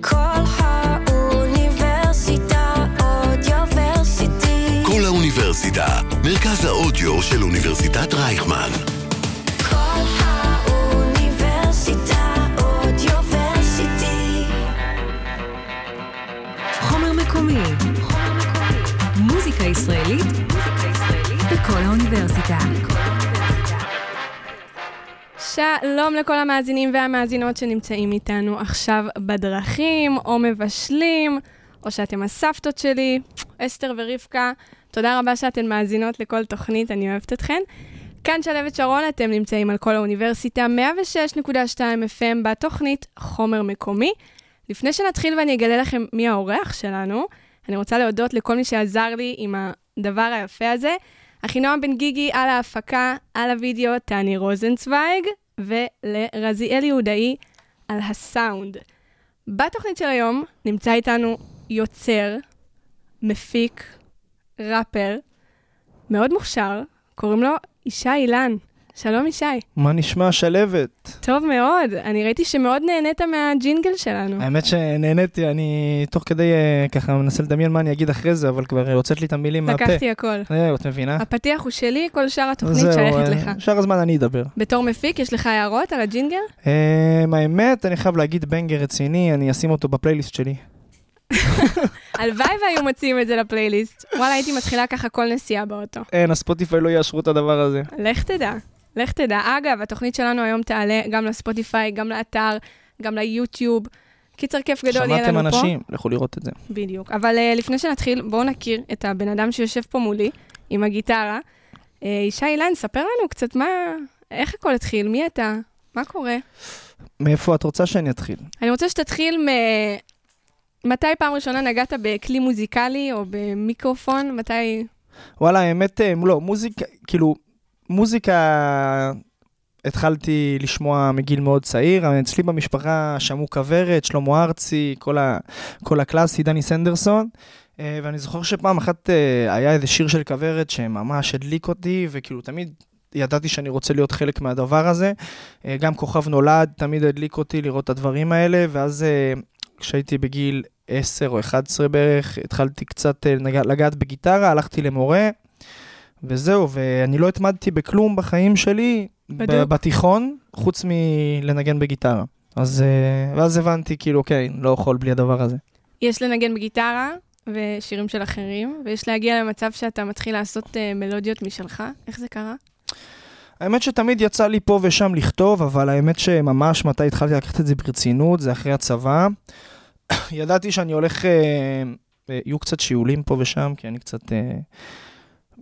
כל האוניברסיטה אודיוורסיטי. כל האוניברסיטה, מרכז האודיו של אוניברסיטת רייכמן. כל האוניברסיטה אודיוורסיטי. חומר מקומי. מוזיקה ישראלית בכל האוניברסיטה. שלום לכל המאזינים והמאזינות שנמצאים איתנו עכשיו בדרכים, או מבשלים, או שאתם הסבתות שלי, אסתר ורבקה. תודה רבה שאתן מאזינות לכל תוכנית, אני אוהבת אתכן. כאן שלוות שרון, אתם נמצאים על כל האוניברסיטה, 106.2 FM בתוכנית חומר מקומי. לפני שנתחיל ואני אגלה לכם מי האורח שלנו, אני רוצה להודות לכל מי שעזר לי עם הדבר היפה הזה. אחינועם בן גיגי על ההפקה, על הוידאו, טני רוזנצוויג, ולרזיאל יהודאי על הסאונד. בתוכנית של היום נמצא איתנו יוצר, מפיק, ראפר, מאוד מוכשר, קוראים לו ישי אילן. שלום ישי. מה נשמע שלוות? טוב מאוד, אני ראיתי שמאוד נהנית מהג'ינגל שלנו. האמת שנהניתי, אני תוך כדי אה, ככה מנסה לדמיין מה אני אגיד אחרי זה, אבל כבר הוצאת לי את המילים מהפה. לקחתי הכל. אה, את מבינה? הפתיח הוא שלי, כל שאר התוכנית זהו, שייכת אה, לך. שאר הזמן אני אדבר. בתור מפיק, יש לך הערות על הג'ינגל? האמת, אני חייב להגיד בנגר רציני, אני אשים אותו בפלייליסט שלי. הלוואי והיו מציעים את זה לפלייליסט. וואלה, הייתי מתחילה ככה כל נסיעה באוטו. אין, הספוטיפיי לא יאשרו את הדבר הזה. לך תדע, לך תדע. אגב, התוכנית שלנו היום תעלה גם לספוטיפיי, גם לאתר, גם ליוטיוב. קיצר, כיף גדול יהיה שמעתם לנו פה. אנשים, לכו לראות את זה. בדיוק. אבל uh, לפני שנתחיל, בואו נכיר את הבן אדם שיושב פה מולי, עם הגיטרה. Uh, ישי אילן, ספר לנו קצת מה, איך הכל התחיל, מי אתה, מה קורה? מאיפה את רוצה שאני אתחיל? אני רוצה שתתחיל מ... מתי פעם ראשונה נגעת בכלי מוזיקלי או במיקרופון? מתי... וואלה, האמת, אה, לא, מוזיקה, כאילו, מוזיקה התחלתי לשמוע מגיל מאוד צעיר, אצלי במשפחה שמעו כוורת, שלמה ארצי, כל, ה, כל הקלאסי, דני סנדרסון, אה, ואני זוכר שפעם אחת אה, היה איזה שיר של כוורת שממש הדליק אותי, וכאילו תמיד ידעתי שאני רוצה להיות חלק מהדבר הזה. אה, גם כוכב נולד תמיד הדליק אותי לראות את הדברים האלה, ואז כשהייתי בגיל 10 או 11 בערך, התחלתי קצת לגעת בגיטרה, הלכתי למורה, וזהו, ואני לא התמדתי בכלום בחיים שלי, בדיוק. בתיכון, חוץ מלנגן בגיטרה. אז, אה, ואז הבנתי, כאילו, אוקיי, לא יכול בלי הדבר הזה. יש לנגן בגיטרה ושירים של אחרים, ויש להגיע למצב שאתה מתחיל לעשות uh, מלודיות משלך. איך זה קרה? האמת שתמיד יצא לי פה ושם לכתוב, אבל האמת שממש מתי התחלתי לקחת את זה ברצינות, זה אחרי הצבא. ידעתי שאני הולך, אה, אה, יהיו קצת שיעולים פה ושם, כי אני קצת אה,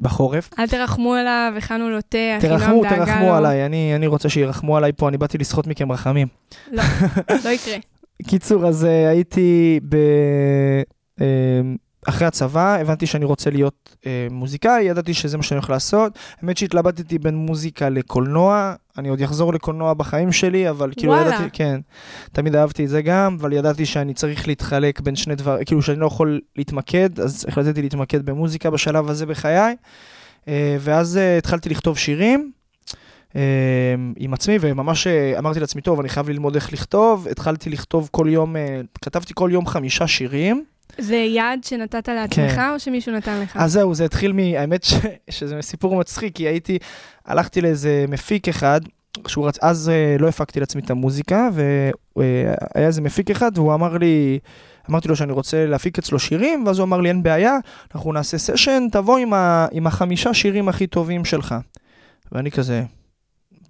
בחורף. אל תרחמו עליו, הכנו לו תה, תרחמו, אחינועם דאגה תרחמו לו. עליי, אני, אני רוצה שירחמו עליי פה, אני באתי לסחוט מכם רחמים. לא, לא יקרה. קיצור, אז אה, הייתי ב... אה, אחרי הצבא, הבנתי שאני רוצה להיות אה, מוזיקאי, ידעתי שזה מה שאני הולך לעשות. האמת שהתלבטתי בין מוזיקה לקולנוע, אני עוד אחזור לקולנוע בחיים שלי, אבל כאילו וואלה. ידעתי, כן, תמיד אהבתי את זה גם, אבל ידעתי שאני צריך להתחלק בין שני דברים, כאילו שאני לא יכול להתמקד, אז החלטתי להתמקד במוזיקה בשלב הזה בחיי. אה, ואז אה, התחלתי לכתוב שירים. אה, עם עצמי, וממש אה, אמרתי לעצמי, טוב, אני חייב ללמוד איך לכתוב. התחלתי לכתוב כל יום, אה, כתבתי כל יום חמישה שירים. זה יעד שנתת לעצמך, או שמישהו נתן לך? כן. אז זהו, זה התחיל מ... האמת ש... שזה סיפור מצחיק, כי הייתי, הלכתי לאיזה מפיק אחד, שהוא רצ... אז אה, לא הפקתי לעצמי את המוזיקה, והיה איזה מפיק אחד, והוא אמר לי, אמרתי לו שאני רוצה להפיק אצלו שירים, ואז הוא אמר לי, אין בעיה, אנחנו נעשה סשן, תבוא עם, ה... עם החמישה שירים הכי טובים שלך. ואני כזה,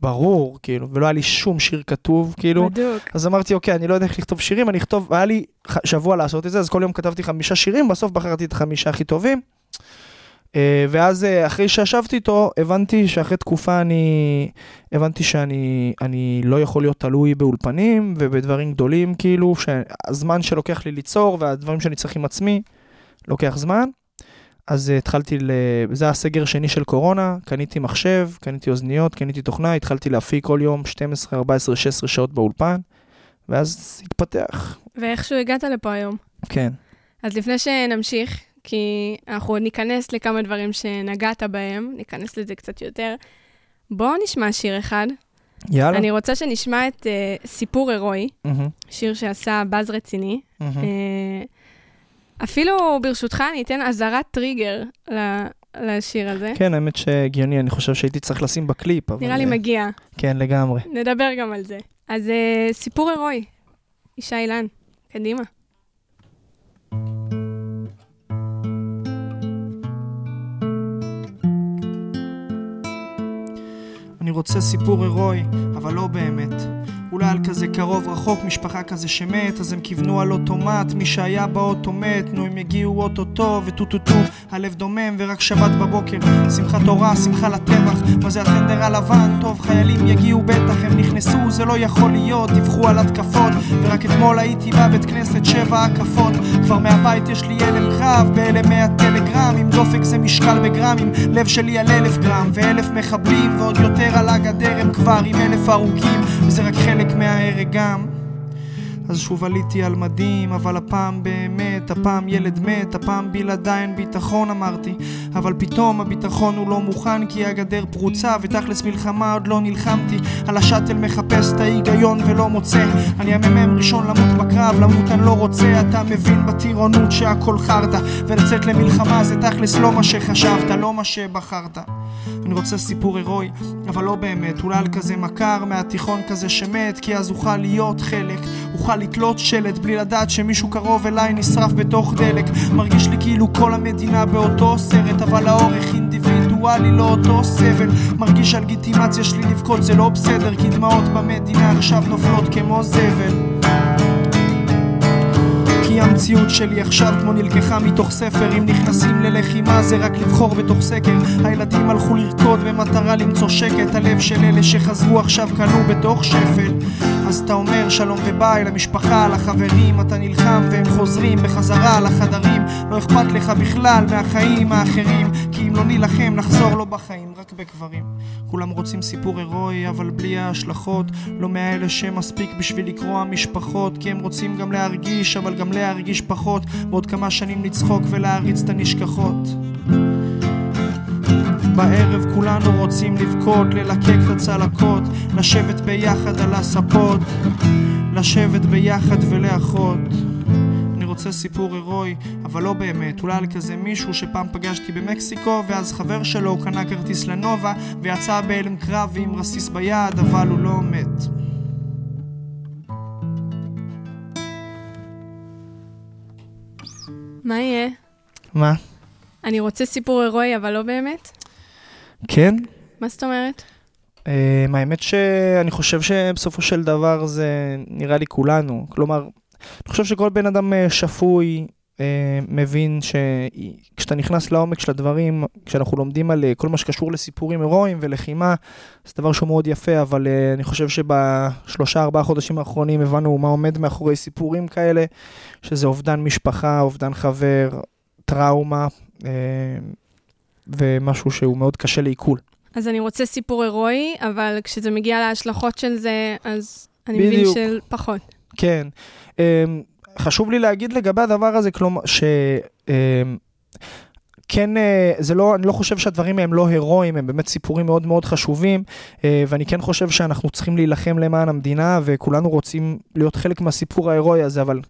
ברור, כאילו, ולא היה לי שום שיר כתוב, כאילו. בדוק. אז אמרתי, אוקיי, אני לא יודע איך לכתוב שירים, אני אכתוב, היה לי שבוע לעשות את זה, אז כל יום כתבתי חמישה שירים, בסוף בחרתי את החמישה הכי טובים. אה, ואז אה, אחרי שישבתי איתו, הבנתי שאחרי תקופה אני... הבנתי שאני אני לא יכול להיות תלוי באולפנים ובדברים גדולים, כאילו, שהזמן שלוקח לי ליצור והדברים שאני צריך עם עצמי, לוקח זמן. אז uh, התחלתי, ל... זה היה הסגר שני של קורונה, קניתי מחשב, קניתי אוזניות, קניתי תוכנה, התחלתי להפיק כל יום 12, 14, 16 שעות באולפן, ואז התפתח, ואיכשהו הגעת לפה היום. כן. אז לפני שנמשיך, כי אנחנו עוד ניכנס לכמה דברים שנגעת בהם, ניכנס לזה קצת יותר, בואו נשמע שיר אחד. יאללה. אני רוצה שנשמע את אה, סיפור הירואי, מהמם, שיר שעשה באז רציני. מהמם. אה, אפילו, ברשותך, אני אתן אזהרת טריגר ל- לשיר הזה. כן, האמת שהגיוני, אני חושב שהייתי צריך לשים בקליפ, אבל... נראה לי אה, מגיע. כן, לגמרי. נדבר גם על זה. אז אה, סיפור הירואי, ישי אילן, קדימה. אני רוצה סיפור הירואי, אבל לא באמת. אולי על כזה קרוב רחוק, משפחה כזה שמת, אז הם כיוונו על אוטומט, מי שהיה באוטו מת, נו הם יגיעו אוטוטו וטו טו טו, הלב דומם ורק שבת בבוקר, שמחת תורה, שמחה לטבח, מה זה הטנדר הלבן, טוב חיילים יגיעו בטח, הם נכנסו, זה לא יכול להיות, דיווחו על התקפות, ורק אתמול הייתי בבית כנסת שבע הקפות, כבר מהבית יש לי הלם קרב, בהלם מהטלגרם, עם דופק זה משקל בגרמים, לב שלי על אלף גרם, ואלף מחבלים, ועוד יותר על הגדר הם כבר עם אלף הרוגים, וזה רק חלק מההרג גם. אז שוב עליתי על מדים, אבל הפעם באמת, הפעם ילד מת, הפעם בלעדיי אין ביטחון אמרתי, אבל פתאום הביטחון הוא לא מוכן כי הגדר פרוצה ותכלס מלחמה עוד לא נלחמתי, על השאטל מחפש את ההיגיון ולא מוצא, אני המ"מ ראשון למות בקרב, למות אני לא רוצה, אתה מבין בטירונות שהכל חרטא, ולצאת למלחמה זה תכלס לא מה שחשבת, לא מה שבחרת. אני רוצה סיפור הירואי, אבל לא באמת, אולי על כזה מכר מהתיכון כזה שמת, כי אז אוכל להיות חלק, אוכל לתלות שלט בלי לדעת שמישהו קרוב אליי נשרף בתוך דלק. מרגיש לי כאילו כל המדינה באותו סרט, אבל האורך אינדיבידואלי לא אותו סבל. מרגיש שהלגיטימציה שלי לבכות זה לא בסדר, כי דמעות במדינה עכשיו נופלות כמו זבל. כי המציאות שלי עכשיו כמו נלקחה מתוך ספר אם נכנסים ללחימה זה רק לבחור בתוך סקר הילדים הלכו לרקוד במטרה למצוא שקט הלב של אלה שחזרו עכשיו כלוא בתוך שפל אז אתה אומר שלום וביי למשפחה, לחברים אתה נלחם והם חוזרים בחזרה לחדרים. לא אכפת לך בכלל מהחיים האחרים כי אם לא נילחם נחזור לא בחיים רק בקברים. כולם רוצים סיפור הירואי אבל בלי ההשלכות. לא מהאלה שמספיק בשביל לקרוע משפחות כי הם רוצים גם להרגיש אבל גם להרגיש פחות. בעוד כמה שנים לצחוק ולהריץ את הנשכחות בערב כולנו רוצים לבכות, ללקק את הצלקות, לשבת ביחד על הספות, לשבת ביחד ולאחות. אני רוצה סיפור הירואי, אבל לא באמת, אולי על כזה מישהו שפעם פגשתי במקסיקו, ואז חבר שלו קנה כרטיס לנובה, ויצא בהלם קרב ועם רסיס ביד, אבל הוא לא מת. מה יהיה? מה? אני רוצה סיפור הירואי, אבל לא באמת? כן? מה זאת אומרת? אה, האמת שאני חושב שבסופו של דבר זה נראה לי כולנו. כלומר, אני חושב שכל בן אדם אה, שפוי אה, מבין שכשאתה נכנס לעומק של הדברים, כשאנחנו לומדים על אה, כל מה שקשור לסיפורים הירואיים ולחימה, זה דבר שהוא מאוד יפה, אבל אה, אני חושב שבשלושה ארבעה חודשים האחרונים הבנו מה עומד מאחורי סיפורים כאלה, שזה אובדן משפחה, אובדן חבר, טראומה, אה, ומשהו שהוא מאוד קשה לעיכול. אז אני רוצה סיפור הירואי, אבל כשזה מגיע להשלכות של זה, אז אני מבין בדיוק. של פחות. כן. אמ, חשוב לי להגיד לגבי הדבר הזה, כלומר, ש... כן, אה, זה לא, אני לא חושב שהדברים הם לא הירואיים, הם באמת סיפורים מאוד מאוד חשובים, אה, ואני כן חושב שאנחנו צריכים להילחם למען המדינה, וכולנו רוצים להיות חלק מהסיפור ההירואי הזה, אבל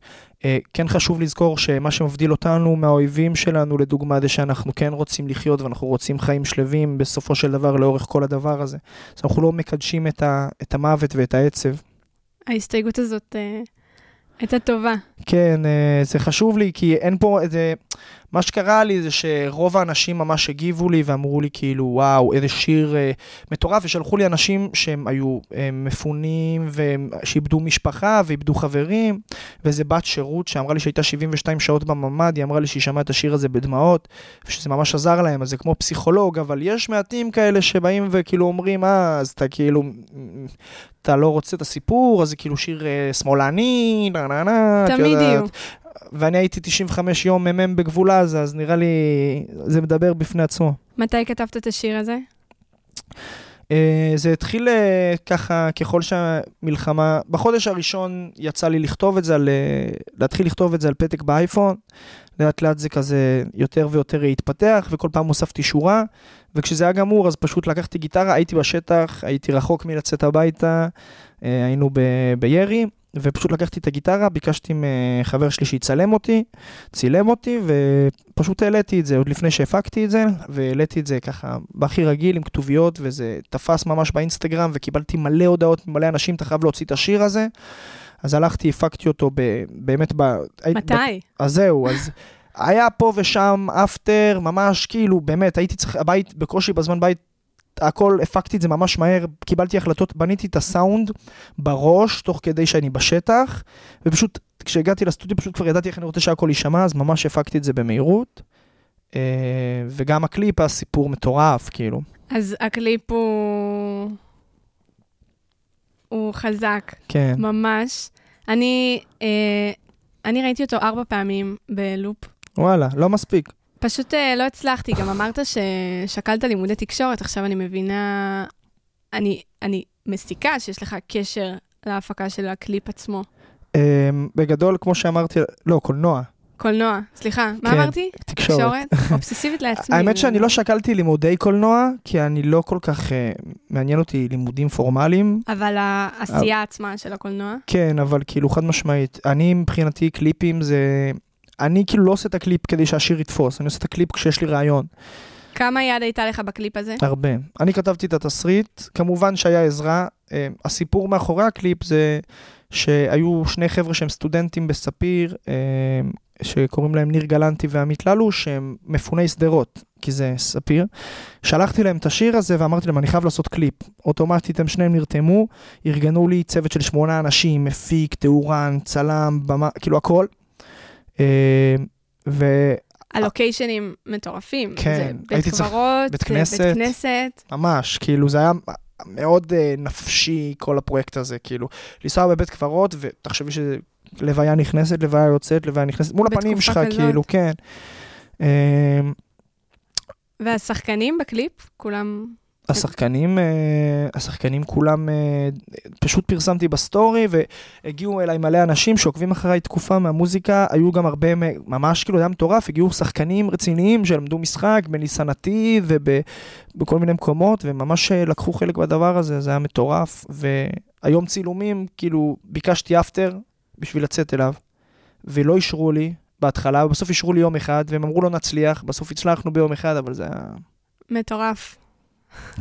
אה, כן חשוב לזכור שמה שמבדיל אותנו מהאויבים שלנו, לדוגמה, זה שאנחנו כן רוצים לחיות ואנחנו רוצים חיים שלווים בסופו של דבר לאורך כל הדבר הזה. אז אנחנו לא מקדשים את, ה, את המוות ואת העצב. ההסתייגות הזאת הייתה טובה. כן, זה חשוב לי, כי אין פה איזה... מה שקרה לי זה שרוב האנשים ממש הגיבו לי ואמרו לי כאילו, וואו, איזה שיר אה, מטורף, ושלחו לי אנשים שהם היו אה, מפונים, ושאיבדו משפחה ואיבדו חברים, ואיזה בת שירות שאמרה לי שהייתה 72 שעות בממ"ד, היא אמרה לי שהיא שמעה את השיר הזה בדמעות, ושזה ממש עזר להם, אז זה כמו פסיכולוג, אבל יש מעטים כאלה שבאים וכאילו אומרים, אה, אז אתה כאילו... אתה לא רוצה את הסיפור, אז זה כאילו שיר אה, שמאלני, נה נה נה, תמיד. יהיו. ואני הייתי 95 יום מ"מ בגבול עזה, אז נראה לי זה מדבר בפני עצמו. מתי כתבת את השיר הזה? אה, זה התחיל אה, ככה, ככל שהמלחמה, בחודש הראשון יצא לי לכתוב את זה, על, אה, להתחיל לכתוב את זה על פתק באייפון. לאט לאט זה כזה יותר ויותר התפתח, וכל פעם הוספתי שורה, וכשזה היה גמור, אז פשוט לקחתי גיטרה, הייתי בשטח, הייתי רחוק מלצאת הביתה, אה, היינו ב- בירי, ופשוט לקחתי את הגיטרה, ביקשתי מחבר שלי שיצלם אותי, צילם אותי, ופשוט העליתי את זה, עוד לפני שהפקתי את זה, והעליתי את זה ככה בהכי רגיל עם כתוביות, וזה תפס ממש באינסטגרם, וקיבלתי מלא הודעות ממלא אנשים, אתה חייב להוציא את השיר הזה. אז הלכתי, הפקתי אותו ב, באמת ב... מתי? אז זהו, אז היה פה ושם אפטר, ממש כאילו, באמת, הייתי צריך, הבית, בקושי בזמן בית, הכל, הפקתי את זה ממש מהר, קיבלתי החלטות, בניתי את הסאונד בראש, תוך כדי שאני בשטח, ופשוט, כשהגעתי לסטודיו, פשוט כבר ידעתי איך אני רוצה שהכל יישמע, אז ממש הפקתי את זה במהירות. אה, וגם הקליפ היה סיפור מטורף, כאילו. אז הקליפ הוא... הוא חזק, כן. ממש. אני, אה, אני ראיתי אותו ארבע פעמים בלופ. וואלה, לא מספיק. פשוט אה, לא הצלחתי, גם אמרת ששקלת לימודי תקשורת, עכשיו אני מבינה, אני, אני מסיקה שיש לך קשר להפקה של הקליפ עצמו. אה, בגדול, כמו שאמרתי, לא, קולנוע, קולנוע, סליחה, מה כן, אמרתי? תקשורת. אובססיבית לעצמי. האמת שאני לא שקלתי לימודי קולנוע, כי אני לא כל כך, אה, מעניין אותי לימודים פורמליים. אבל העשייה עצמה של הקולנוע, כן, אבל כאילו חד משמעית, אני מבחינתי קליפים זה... אני כאילו לא עושה את הקליפ כדי שהשיר יתפוס, אני עושה את הקליפ כשיש לי רעיון. כמה יד הייתה לך בקליפ הזה? הרבה. אני כתבתי את התסריט, כמובן שהיה עזרה. אה, הסיפור מאחורי הקליפ זה שהיו שני חבר'ה שהם סטודנטים בספיר, אה, שקוראים להם ניר גלנטי ועמית ללו, שהם מפוני שדרות, כי זה ספיר. שלחתי להם את השיר הזה ואמרתי להם, אני חייב לעשות קליפ. אוטומטית הם שניהם נרתמו, ארגנו לי צוות של שמונה אנשים, מפיק, תאורן, צלם, במה, כאילו הכל. אה, ו... הלוקיישנים מטורפים. כן, זה בית הייתי צריך- קברות, בית כנסת. בית כנסת. ממש, כאילו זה היה מאוד uh, נפשי כל הפרויקט הזה, כאילו, לנסוע בבית קברות, ותחשבי שזה לוויה נכנסת, לוויה יוצאת, לוויה נכנסת, מול הפנים שלך, כזאת. כאילו, כן. אמ, והשחקנים בקליפ, כולם... השחקנים, אה, השחקנים כולם, אה, פשוט פרסמתי בסטורי, והגיעו אליי מלא אנשים שעוקבים אחריי תקופה מהמוזיקה, היו גם הרבה, ממש כאילו, זה היה מטורף, הגיעו שחקנים רציניים שלמדו משחק בניסן נתיב ובכל מיני מקומות, וממש אה, לקחו חלק בדבר הזה, זה היה מטורף. והיום צילומים, כאילו, ביקשתי אפטר בשביל לצאת אליו, ולא אישרו לי בהתחלה, ובסוף אישרו לי יום אחד, והם אמרו לא נצליח, בסוף הצלחנו ביום אחד, אבל זה היה... מטורף.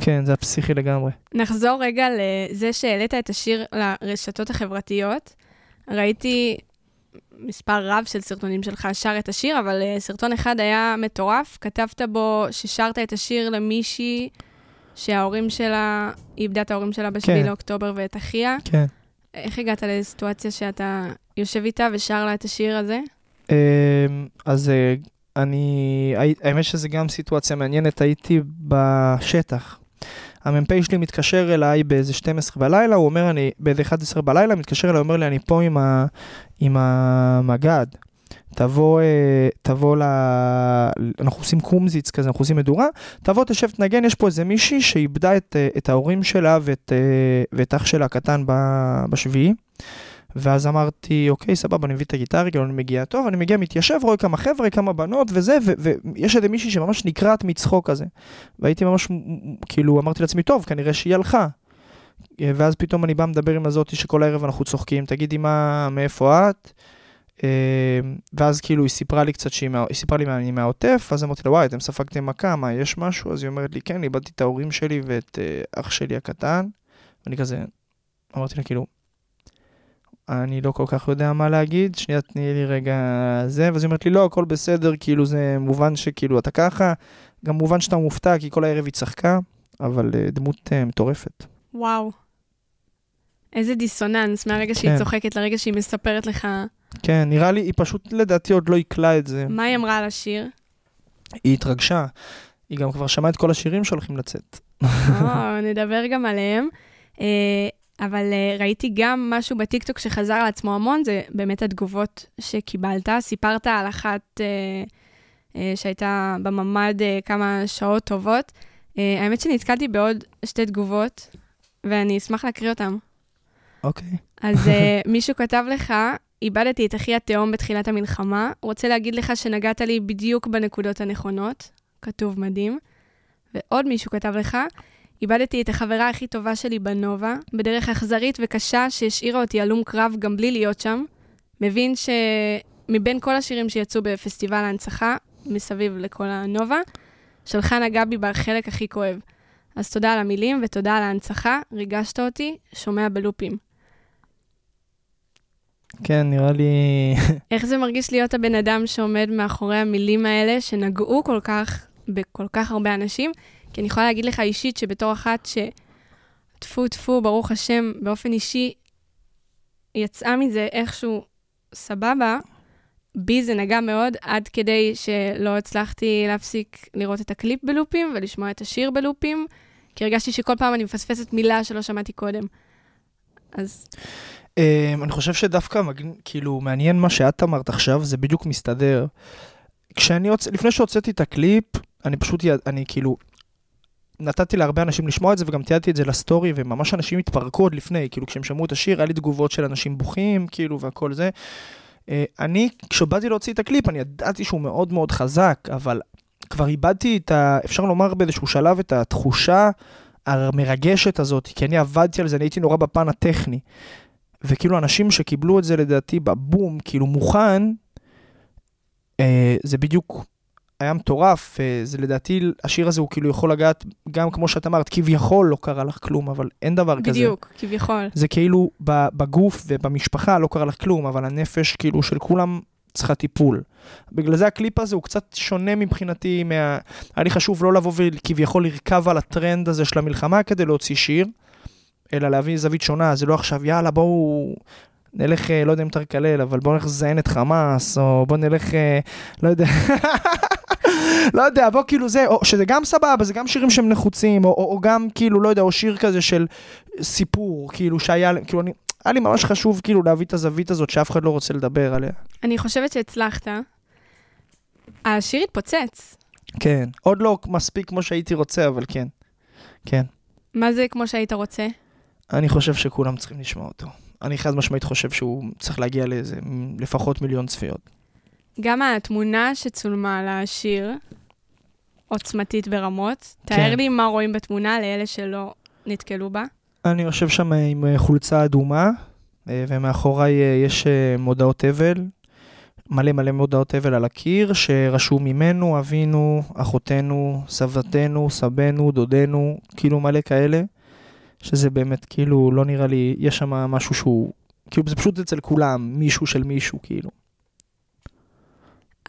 כן, זה היה פסיכי לגמרי. נחזור רגע לזה שהעלית את השיר לרשתות החברתיות. ראיתי מספר רב של סרטונים שלך שר את השיר, אבל אה, סרטון אחד היה מטורף. כתבת בו ששרת את השיר למישהי שההורים שלה, איבדה את ההורים שלה ב-7 כן. לאוקטובר ואת אחיה. כן. איך הגעת לסיטואציה שאתה יושב איתה ושר לה את השיר הזה? אמ, אז אה, אני, האמת שזה גם סיטואציה מעניינת, הייתי בשטח. המ"פ שלי מתקשר אליי באיזה 12 בלילה, הוא אומר, אני, באיזה 11 בלילה, מתקשר אליי, אומר לי, אני פה עם, ה, עם המג"ד. תבוא, אה, תבוא ל... אנחנו עושים קומזיץ כזה, אנחנו עושים מדורה, תבוא, תשב, תנגן, יש פה איזה מישהי שאיבדה את, אה, את ההורים שלה ואת, אה, ואת אח שלה הקטן בשביעי. ואז אמרתי, אוקיי, סבבה, אני מביא את הגיטרה, כאילו אני מגיע טוב, אני מגיע, מתיישב, רואה כמה חבר'ה, כמה בנות וזה, ויש איזה מישהי שממש נקרעת מצחוק כזה. והייתי ממש, כאילו, אמרתי לעצמי, טוב, כנראה שהיא הלכה. אה, ואז פתאום אני בא מדבר עם הזאתי שכל הערב אנחנו צוחקים, תגידי מה, מאיפה את? אה, ואז כאילו היא סיפרה לי קצת שהיא, היא סיפרה לי אני מהעוטף, אז אמרתי לה, וואי, אתם ספגתם מכה, מה, יש משהו? אז היא אומרת לי, כן, איבדתי את ההורים שלי ואת אה, אח שלי הקטן. ואני כזה, אמרתי לה, כאילו, אני לא כל כך יודע מה להגיד, שנייה תני לי רגע זה, ואז היא אומרת לי, לא, הכל בסדר, כאילו זה מובן שכאילו אתה ככה, גם מובן שאתה מופתע, כי כל הערב היא צחקה, אבל אה, דמות אה, מטורפת. וואו. איזה דיסוננס מהרגע שהיא כן. צוחקת לרגע שהיא מספרת לך כן, נראה לי, היא פשוט לדעתי עוד לא עיכלה את זה. מה היא אמרה על השיר. היא התרגשה. היא גם כבר שמעה את כל השירים שהולכים לצאת. או, נדבר גם עליהם. אבל אה, ראיתי גם משהו בטיקטוק שחזר על עצמו המון, זה באמת התגובות שקיבלת. סיפרת על אחת אה, אה, שהייתה בממ"ד אה, כמה שעות טובות. אה, האמת שנתקלתי בעוד שתי תגובות, ואני אשמח להקריא אותן. אוקיי. אז אה, מישהו כתב לך, איבדתי את אחי התאום בתחילת המלחמה, רוצה להגיד לך שנגעת לי בדיוק בנקודות הנכונות, כתוב מדהים. ועוד מישהו כתב לך, איבדתי את החברה הכי טובה שלי בנובה, בדרך אכזרית וקשה שהשאירה אותי הלום קרב גם בלי להיות שם. מבין שמבין כל השירים שיצאו בפסטיבל ההנצחה, מסביב לכל הנובה, שלך נגע בי בחלק הכי כואב. אז תודה על המילים ותודה על ההנצחה, ריגשת אותי, שומע בלופים. כן, נראה לי... איך זה מרגיש להיות הבן אדם שעומד מאחורי המילים האלה, שנגעו כל כך בכל כך הרבה אנשים? כי אני יכולה להגיד לך אישית שבתור אחת ש... טפו טפו, ברוך השם, באופן אישי, יצאה מזה איכשהו סבבה, בי זה נגע מאוד, עד כדי שלא הצלחתי להפסיק לראות את הקליפ בלופים ולשמוע את השיר בלופים, כי הרגשתי שכל פעם אני מפספסת מילה שלא שמעתי קודם. אז אמ, אני חושב שדווקא, כאילו, מעניין מה שאת אמרת עכשיו, זה בדיוק מסתדר. כשאני. לפני שהוצאתי את הקליפ, אני פשוט, אני כאילו, נתתי להרבה אנשים לשמוע את זה, וגם תיעדתי את זה לסטורי, וממש אנשים התפרקו עוד לפני, כאילו, כשהם שמעו את השיר, היה לי תגובות של אנשים בוכים, כאילו, והכל זה. אה, אני, כשבאתי להוציא את הקליפ, אני ידעתי שהוא מאוד מאוד חזק, אבל כבר איבדתי את ה... אפשר לומר באיזשהו שלב את התחושה המרגשת הזאת, כי אני עבדתי על זה, אני הייתי נורא בפן הטכני. וכאילו אנשים שקיבלו את זה לדעתי בבום, כאילו מוכן, אה, זה בדיוק היה מטורף, אה, זה לדעתי, השיר הזה הוא כאילו יכול לגעת, גם כמו שאת אמרת, כביכול לא קרה לך כלום, אבל אין דבר כזה. בדיוק, כביכול. זה כאילו בגוף ובמשפחה לא קרה לך כלום, אבל הנפש כאילו של כולם צריכה טיפול. בגלל זה הקליפ הזה הוא קצת שונה מבחינתי מה... היה לי חשוב לא לבוא וכביכול לרכב על הטרנד הזה של המלחמה כדי להוציא שיר, אלא להביא זווית שונה, זה לא עכשיו יאללה בואו... נלך, אה, לא יודע אם אתה מקלל, אבל בואו נלך לזיין את חמאס, או בואו נלך, אה, לא יודע, לא יודע, בוא כאילו זה, או שזה גם סבבה, זה גם שירים שהם נחוצים, או, או, או גם כאילו, לא יודע, או שיר כזה של סיפור, כאילו שהיה, כאילו אני, היה לי ממש חשוב כאילו להביא את הזווית הזאת שאף אחד לא רוצה לדבר עליה. אני חושבת שהצלחת. השיר התפוצץ. כן, עוד לא מספיק כמו שהייתי רוצה, אבל כן, כן. מה זה כמו שהיית רוצה? אני חושב שכולם צריכים לשמוע אותו. אני חד משמעית חושב שהוא צריך להגיע לאיזה לפחות מיליון צפיות. גם התמונה שצולמה על השיר, עוצמתית ברמות. כן. תאר לי מה רואים בתמונה לאלה שלא נתקלו בה. אני יושב שם עם אה, חולצה אדומה, אה, ומאחוריי אה, יש מודעות אבל, מלא מלא מודעות אבל על הקיר, שרשום ממנו, אבינו, אחותנו, סבתנו, סבנו, דודנו, כאילו מלא כאלה, שזה באמת כאילו לא נראה לי, יש שם משהו שהוא, כאילו זה פשוט אצל כולם, מישהו של מישהו, כאילו.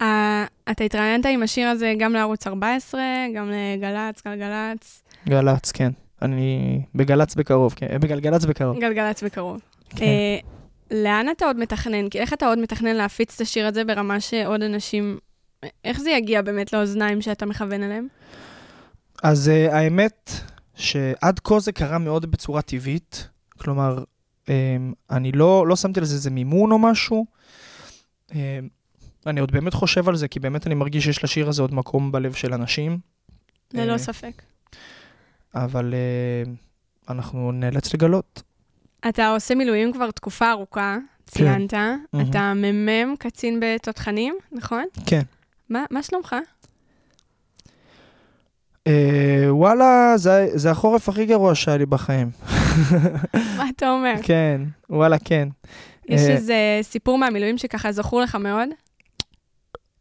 אה, אתה התראיינת עם השיר הזה גם לערוץ 14, גם לגל"צ, גלגלצ, גל"צ, כן. אני בגל"צ בקרוב, כן, בגלגלצ בקרוב. גלגלצ בקרוב. כן. אה, לאן אתה עוד מתכנן? כי איך אתה עוד מתכנן להפיץ את השיר הזה ברמה שעוד אנשים... איך זה יגיע באמת לאוזניים שאתה מכוון אליהם? אז uh, האמת שעד כה זה קרה מאוד בצורה טבעית, כלומר, um, אני לא, לא שמתי לזה איזה מימון או משהו. Um, אני עוד באמת חושב על זה, כי באמת אני מרגיש שיש לשיר הזה עוד מקום בלב של אנשים. ללא אה, ספק. אבל uh, אנחנו נאלץ לגלות. אתה עושה מילואים כבר תקופה ארוכה, ציינת. מהמם. אתה מ"מ, קצין בתותחנים, נכון? כן. מה מה שלומך? Uh, וואלה, זה, זה החורף הכי גרוע שהיה לי בחיים. מה אתה אומר? כן, וואלה, כן. יש אה, איזה סיפור מהמילואים שככה זכור לך מאוד?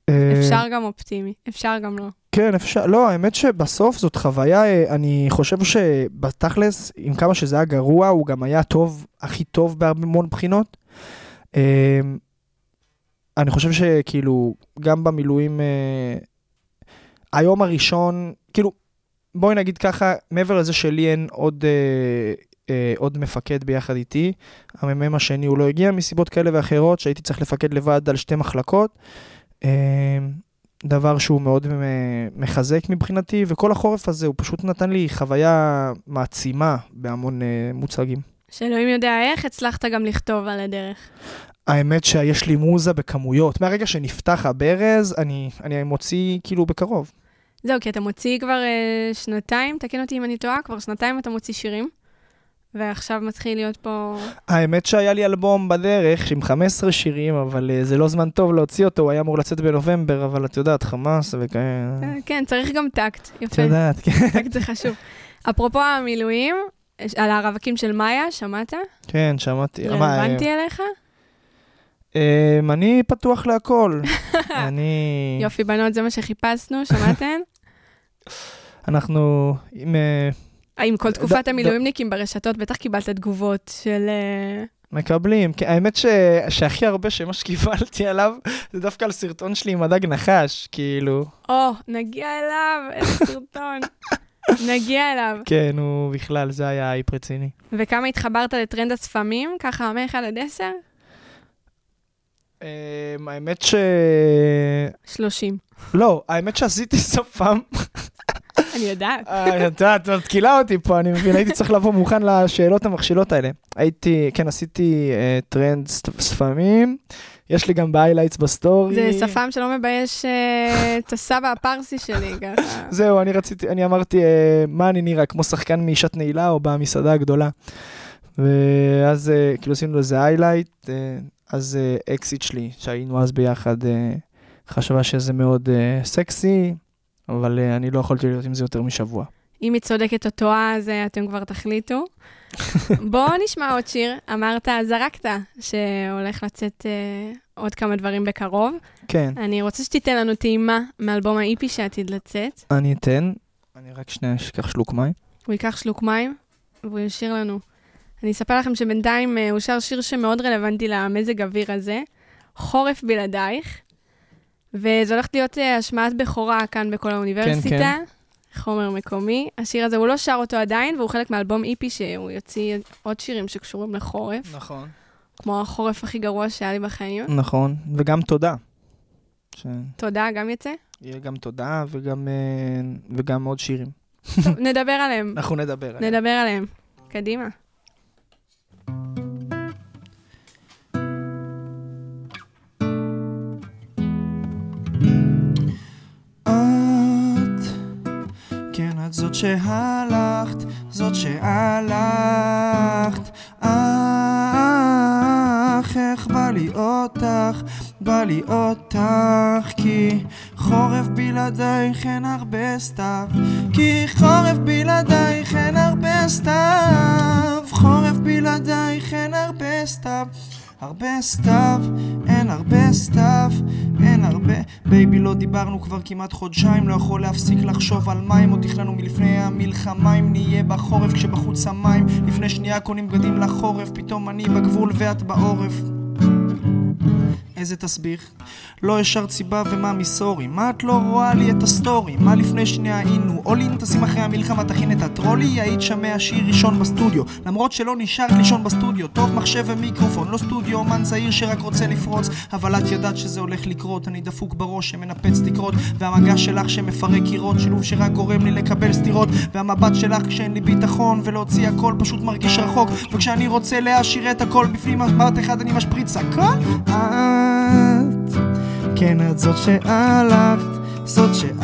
אה, אפשר גם אופטימי, אפשר גם לא. כן, אפשר, לא, האמת שבסוף זאת חוויה, אה, אני חושב שבתכלס, עם כמה שזה היה גרוע, הוא גם היה טוב, הכי טוב מאוד בחינות. אה, אני חושב שכאילו, גם במילואים, היום הראשון, כאילו, בואי נגיד ככה, מעבר לזה שלי אין עוד, אה, אה, עוד מפקד ביחד איתי, המ"מ השני הוא לא הגיע מסיבות כאלה ואחרות, שהייתי צריך לפקד לבד על שתי מחלקות. אה, דבר שהוא מאוד מחזק מבחינתי, וכל החורף הזה הוא פשוט נתן לי חוויה מעצימה בהמון אה, מוצגים. שאלוהים יודע איך, הצלחת גם לכתוב על הדרך. האמת שיש לי מוזה בכמויות. מהרגע שנפתח הברז, אני, אני מוציא כאילו בקרוב. זהו, כי אתה מוציא כבר אה, שנתיים, תקן אותי אם אני טועה, כבר שנתיים אתה מוציא שירים, ועכשיו מתחיל להיות פה... האמת שהיה לי אלבום בדרך עם 15 שירים, אבל אה, זה לא זמן טוב להוציא אותו, הוא היה אמור לצאת בנובמבר, אבל את יודעת, חמאס וכאלה. אה, כן, צריך גם טקט, את יפה. יודעת, כן. טקט זה חשוב. אפרופו המילואים, על הרווקים של מאיה, שמעת? כן, שמעתי. מה, אה, רלוונטי אליך? אה, אני פתוח להכל. אני... יופי, בנות, זה מה שחיפשנו, שמעתן? אנחנו עם... עם כל תקופת המילואימניקים ברשתות, בטח קיבלת תגובות של... אה, מקבלים. כן, האמת ש... שהכי הרבה שמה שקיבלתי עליו, זה דווקא על סרטון שלי עם הדג נחש, כאילו. או, נגיע אליו, איזה סרטון. נגיע אליו. כן, הוא בכלל, זה היה אייפ רציני. וכמה התחברת לטרנד הספמים? ככה מ-1 עד 10? אה, האמת ש... 30. לא, האמת שעשיתי שפם. אני יודעת. אה, את יודעת, את מתקילה אותי פה, אני מבין, הייתי צריך לבוא מוכן לשאלות המכשילות האלה. הייתי, כן, עשיתי אה, טרנד שפמים, יש לי גם ב highlights בסטורי. זה שפם שלא מבייש אה, את הסבא הפרסי שלי, ככה. זהו, אני רציתי, אני אמרתי, אה, מה אני נראה, כמו שחקן מאישת נעילה או במסעדה הגדולה. ואז אה, כאילו עשינו לזה highlight, אה, אז אה, אקסית שלי, שהיינו אז ביחד, אה, חשבה שזה מאוד אה, סקסי, אבל אה, אני לא יכולתי להיות עם זה יותר משבוע. אם היא צודקת או טועה, אז אתם כבר תחליטו. בואו נשמע עוד שיר. אמרת, זרקת, שהולך לצאת אה, עוד כמה דברים בקרוב. כן, אני רוצה שתיתן לנו טעימה מאלבום ה EP שעתיד לצאת. אני אתן, אני רק שנייה אשכח שלוק מים. הוא ייקח שלוק מים, והוא ישיר לנו. אני אספר לכם שבינתיים אה, הוא שר שיר שמאוד רלוונטי למזג אוויר הזה, חורף בלעדייך, וזה הולך להיות אה, השמעת בכורה כאן בכל האוניברסיטה. כן. חומר מקומי. השיר הזה, הוא לא שר אותו עדיין, והוא חלק מאלבום איפי שהוא יוציא עוד שירים שקשורים לחורף, נכון. כמו החורף הכי גרוע שהיה לי בחיים. נכון, וגם תודה. ש- תודה, גם יצא? יהיה גם תודה וגם, אה, וגם עוד שירים. טוב, נדבר עליהם. אנחנו נדבר עליהם. נדבר עליהם. קדימה. את זאת שהלכת, זאת שהלכת, אך איך בא לי אותך, בא לי אותך, כי חורף בלעדייך אין הרבה סתיו, כי חורף בלעדייך אין הרבה סתיו, חורף בלעדייך אין הרבה סתיו. הרבה סתיו, אין הרבה סתיו, אין הרבה... baby, לא דיברנו כבר כמעט חודשיים, לא יכול להפסיק לחשוב על מים, עוד תכננו מלפני המלחמה, אם נהיה בחורף כשבחוץ המים, לפני שנייה קונים בגדים לחורף, פתאום אני בגבול ואת בעורף. איזה תסביך? לא השארת סיבה ומה מסורי? מה את לא רואה לי את הסטורי? מה לפני שנייה היינו? אולין תשים אחרי המלחמה תכין את הטרולי? היית שומע שיר ראשון בסטודיו. למרות שלא נשארת לישון בסטודיו. טוב מחשב ומיקרופון לא סטודיו אומן צעיר שרק רוצה לפרוץ. אבל את ידעת שזה הולך לקרות. אני דפוק בראש שמנפץ תקרות. והמגע שלך שמפרק קירות. שילוב שרק גורם לי לקבל סטירות. והמבט שלך כשאין לי ביטחון. ולהוציא הכל פשוט מרגיש רחוק. וכשאני רוצה להשאיר את הכל בפנים מבט אחד אני משפריץ הכל? את כן את זאת שהלכת, זאת שהלכת.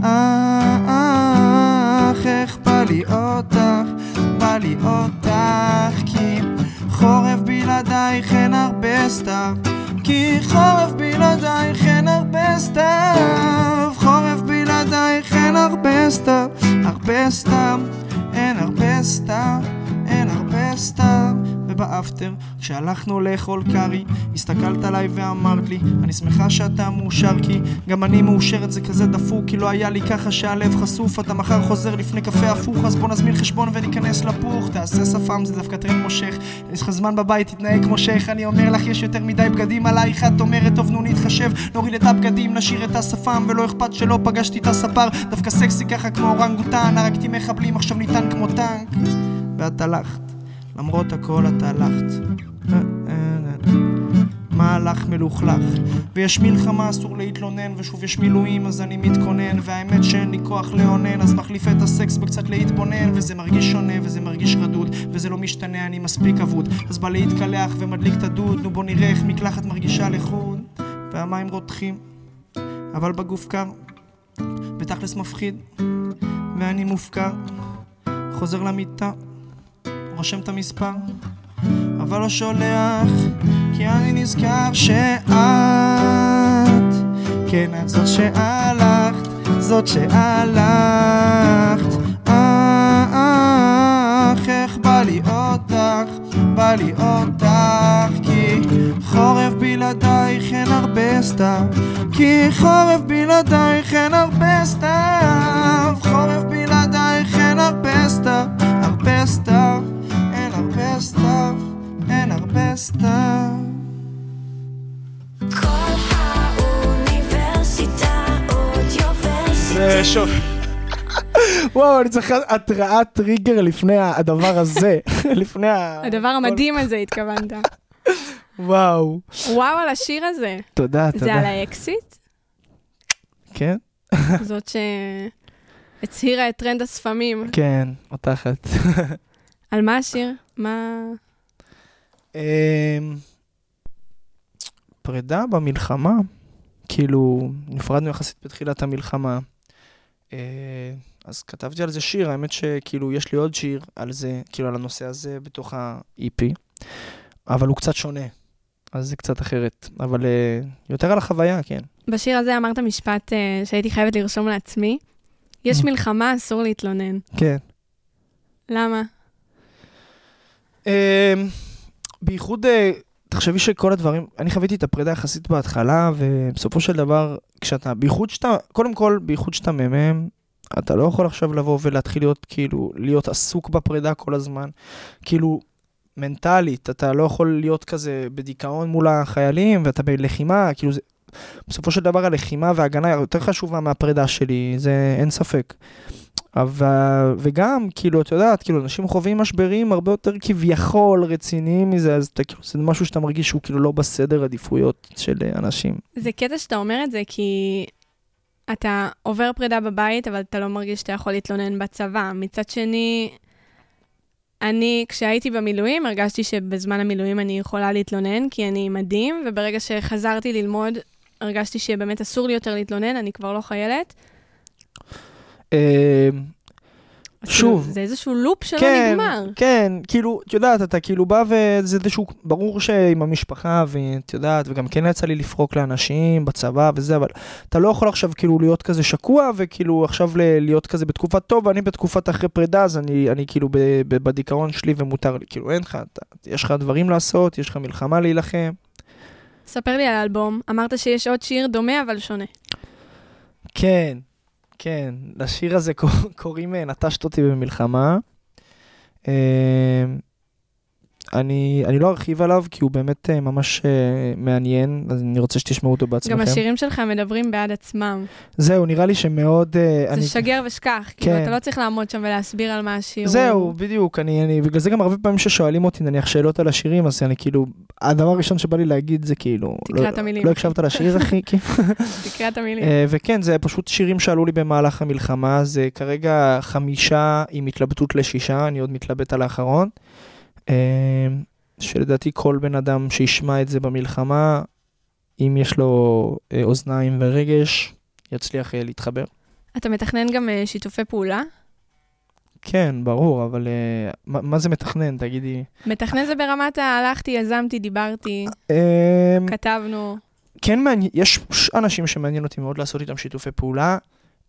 אך איך בא לי אותך, בא לי אותך כי חורף בלעדייך אין הרבה סתיו. כי חורף בלעדייך אין הרבה סתיו. חורף בלעדייך אין הרבה סתיו הרבה סתיו אין הרבה סתיו אין הרבה סתיו ובאפטר, כשהלכנו לאכול קארי, הסתכלת עליי ואמרת לי, אני שמחה שאתה מאושר כי גם אני מאושרת זה כזה דפוק, כי לא היה לי ככה שהלב חשוף, אתה מחר חוזר לפני קפה הפוך, אז בוא נזמין חשבון וניכנס לפוך, תעשה שפם זה דווקא טרנד מושך, יש לך זמן בבית, תתנהג כמו שייח, אני אומר לך יש יותר מדי בגדים עלייך, את אומרת טוב נו נתחשב, נוריד את הבגדים, נשאיר את השפם, ולא אכפת שלא פגשתי את הספר, דווקא סקסי ככה כמו אורנגוטן, הרגתי מחבלים, עכשיו ניתן כמו טנק, ואת הלכת. למרות הכל את הלכת. מהלך מלוכלך ויש מלחמה אסור להתלונן ושוב יש מילואים אז אני מתכונן והאמת שאין לי כוח לאונן אז מחליף את הסקס בקצת להתבונן וזה מרגיש שונה וזה מרגיש רדוד וזה לא משתנה אני מספיק אבוד אז בא להתקלח ומדליק את הדוד נו בוא נראה איך מקלחת מרגישה לחוד והמים רותחים אבל בגוף קר, בתכלס מפחיד, ואני מופקר. חוזר למיטה, רושם את המספר, אבל לא שולח, כי אני נזכר שאת, כן, את זאת שהלכת, זאת שהלכת. אך, איך בא לי אותך, בא לי אותך, כי חורף בלעדייך אין הרבה סתיו, כי חורף בלעדייך אין הרבה סתיו, חורף בלעדייך אין הרבה סתיו, הרבה הרבה סתיו, אין הרבה סתיו. כל האוניברסיטה אודיוורסיטי. שוב. וואו, אני צריך התראת טריגר לפני הדבר הזה. לפני ה... הדבר המדהים הזה התכוונת. וואו. וואו על השיר הזה. תודה, זה על תודה. האקס איט? כן? זאת שהתחילה את טרנד השפמים. כן, אותך. על מה השיר? מה... אמ, פרידה במלחמה, כאילו, נפרדנו יחסית בתחילת המלחמה. אה, אז כתבתי על זה שיר, האמת שכאילו יש לי עוד שיר על זה, כאילו על הנושא הזה בתוך ה-EP, אבל הוא קצת שונה, אז זה קצת אחרת, אבל אה, יותר על החוויה, כן. בשיר הזה אמרת משפט אה, שהייתי חייבת לרשום לעצמי. יש Mm. מלחמה, אסור להתלונן. כן. למה? אמ, בייחוד, אה, תחשבי שכל הדברים, אני חוויתי את הפרידה יחסית בהתחלה, ובסופו של דבר, כשאתה, בייחוד שאתה, קודם כל, בייחוד שאתה מ"מ, אתה לא יכול עכשיו לבוא ולהתחיל להיות, כאילו, להיות עסוק בפרידה כל הזמן. כאילו, מנטלית, אתה לא יכול להיות כזה בדיכאון מול החיילים, ואתה בלחימה, כאילו זה... בסופו של דבר הלחימה וההגנה יותר חשובה מהפרידה שלי, זה אין ספק. אבל, וגם, כאילו, את יודעת, כאילו, אנשים חווים משברים הרבה יותר כביכול רציניים מזה, אז אתה, כאילו, זה משהו שאתה מרגיש שהוא כאילו לא בסדר עדיפויות של אנשים. זה קטע שאתה אומר את זה כי אתה עובר פרידה בבית, אבל אתה לא מרגיש שאתה יכול להתלונן בצבא. מצד שני, אני, כשהייתי במילואים, הרגשתי שבזמן המילואים אני יכולה להתלונן, כי אני מדהים, וברגע שחזרתי ללמוד, הרגשתי שבאמת אסור לי יותר להתלונן, אני כבר לא חיילת. אז שוב. זה איזשהו לופ שלא כן, נגמר. כן, כאילו, את יודעת, אתה כאילו בא וזה איזשהו, ברור שעם המשפחה, ואת יודעת, וגם כן יצא לי לפרוק לאנשים בצבא וזה, אבל אתה לא יכול עכשיו כאילו להיות כזה שקוע, וכאילו עכשיו להיות כזה בתקופת טוב, ואני בתקופת אחרי פרידה, אז אני, אני כאילו ב, ב, בדיכאון שלי ומותר לי, כאילו אין לך, אתה, יש לך דברים לעשות, יש לך מלחמה להילחם. ספר לי על האלבום, אמרת שיש עוד שיר דומה אבל שונה. כן, כן, לשיר הזה קור- קוראים אה, נטשת אותי במלחמה. אני, אני לא ארחיב עליו, כי הוא באמת אה, ממש אה, מעניין, אז אני רוצה שתשמעו אותו בעצמכם. גם השירים שלך מדברים בעד עצמם. זהו, נראה לי שמאוד... אה, זה אני... שגר ושכח, כאילו, כן. אתה לא צריך לעמוד שם ולהסביר על מה השיר. זהו, בדיוק, אני, אני, בגלל זה גם הרבה פעמים ששואלים אותי, נניח, שאלות על השירים, אז אני כאילו, הדבר הראשון שבא לי להגיד זה כאילו... תקרא לא, את המילים, לא. הקשבת לשיר, אחי? כי- תקרא את המילים. אה, וכן, זה פשוט שירים שעלו לי במהלך המלחמה, זה כרגע חמישה עם התלבטות לשישה, אני עוד מתלבט על האחרון. אה, שלדעתי כל בן אדם שישמע את זה במלחמה, אם יש לו אה, אוזניים ורגש, יצליח אה, להתחבר. אתה מתכנן גם אה, שיתופי פעולה? כן, ברור, אבל אה, מה, מה זה מתכנן, תגידי? מתכנן זה ברמת. הלכתי, יזמתי, דיברתי, אה, כתבנו. כן מעניין, יש אנשים שמעניין אותי מאוד לעשות איתם שיתופי פעולה.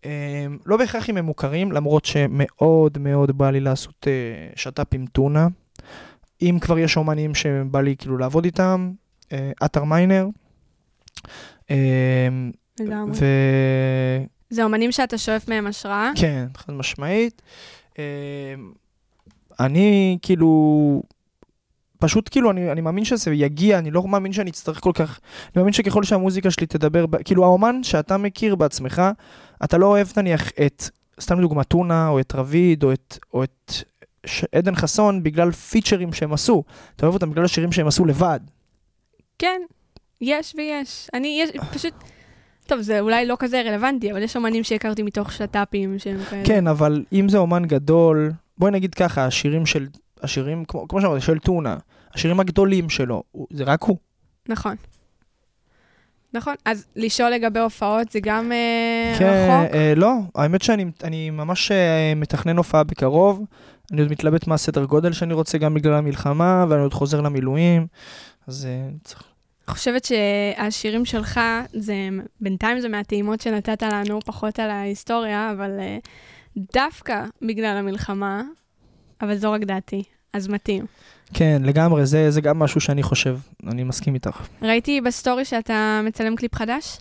אה, לא בהכרח אם הם מוכרים, למרות שמאוד מאוד בא לי לעשות אה, שת"פ עם טונה. אם כבר יש אומנים שבא לי כאילו לעבוד איתם, אה, עטר מיינר. אה, לגמרי. ו... זה אומנים שאתה שואף מהם השראה? כן, חד משמעית. אה, אני כאילו, פשוט כאילו, אני, אני מאמין שזה יגיע, אני לא מאמין שאני אצטרך כל כך, אני מאמין שככל שהמוזיקה שלי תדבר, כאילו האומן שאתה מכיר בעצמך, אתה לא אוהב נניח את, סתם לדוגמה, טונה, או את רביד, או את, או את עדן חסון, בגלל פיצ'רים שהם עשו. אתה אוהב אותם בגלל השירים שהם עשו לבד. כן, יש ויש. אני, יש, פשוט... טוב, זה אולי לא כזה רלוונטי, אבל יש אומנים שהכרתי מתוך שת"פים שהם כאלה. כן, אבל אם זה אומן גדול, בואי נגיד ככה, השירים של, השירים, כמו, כמו שאמרתי, של טונה, השירים הגדולים שלו, זה רק הוא. נכון. נכון. אז לשאול לגבי הופעות זה גם אה, כן, רחוק? אה, לא, האמת שאני אני ממש אה, מתכנן הופעה בקרוב. אני עוד מתלבט מה הסדר גודל שאני רוצה, גם בגלל המלחמה, ואני עוד חוזר למילואים. אז אה, צריך... אני חושבת שהשירים שלך, זה, בינתיים זה מהטעימות שנתת לנו, פחות על ההיסטוריה, אבל אה, דווקא בגלל המלחמה, אבל זו רק דעתי, אז מתאים. כן, לגמרי, זה, זה גם משהו שאני חושב, אני מסכים איתך. ראיתי בסטורי שאתה מצלם קליפ חדש?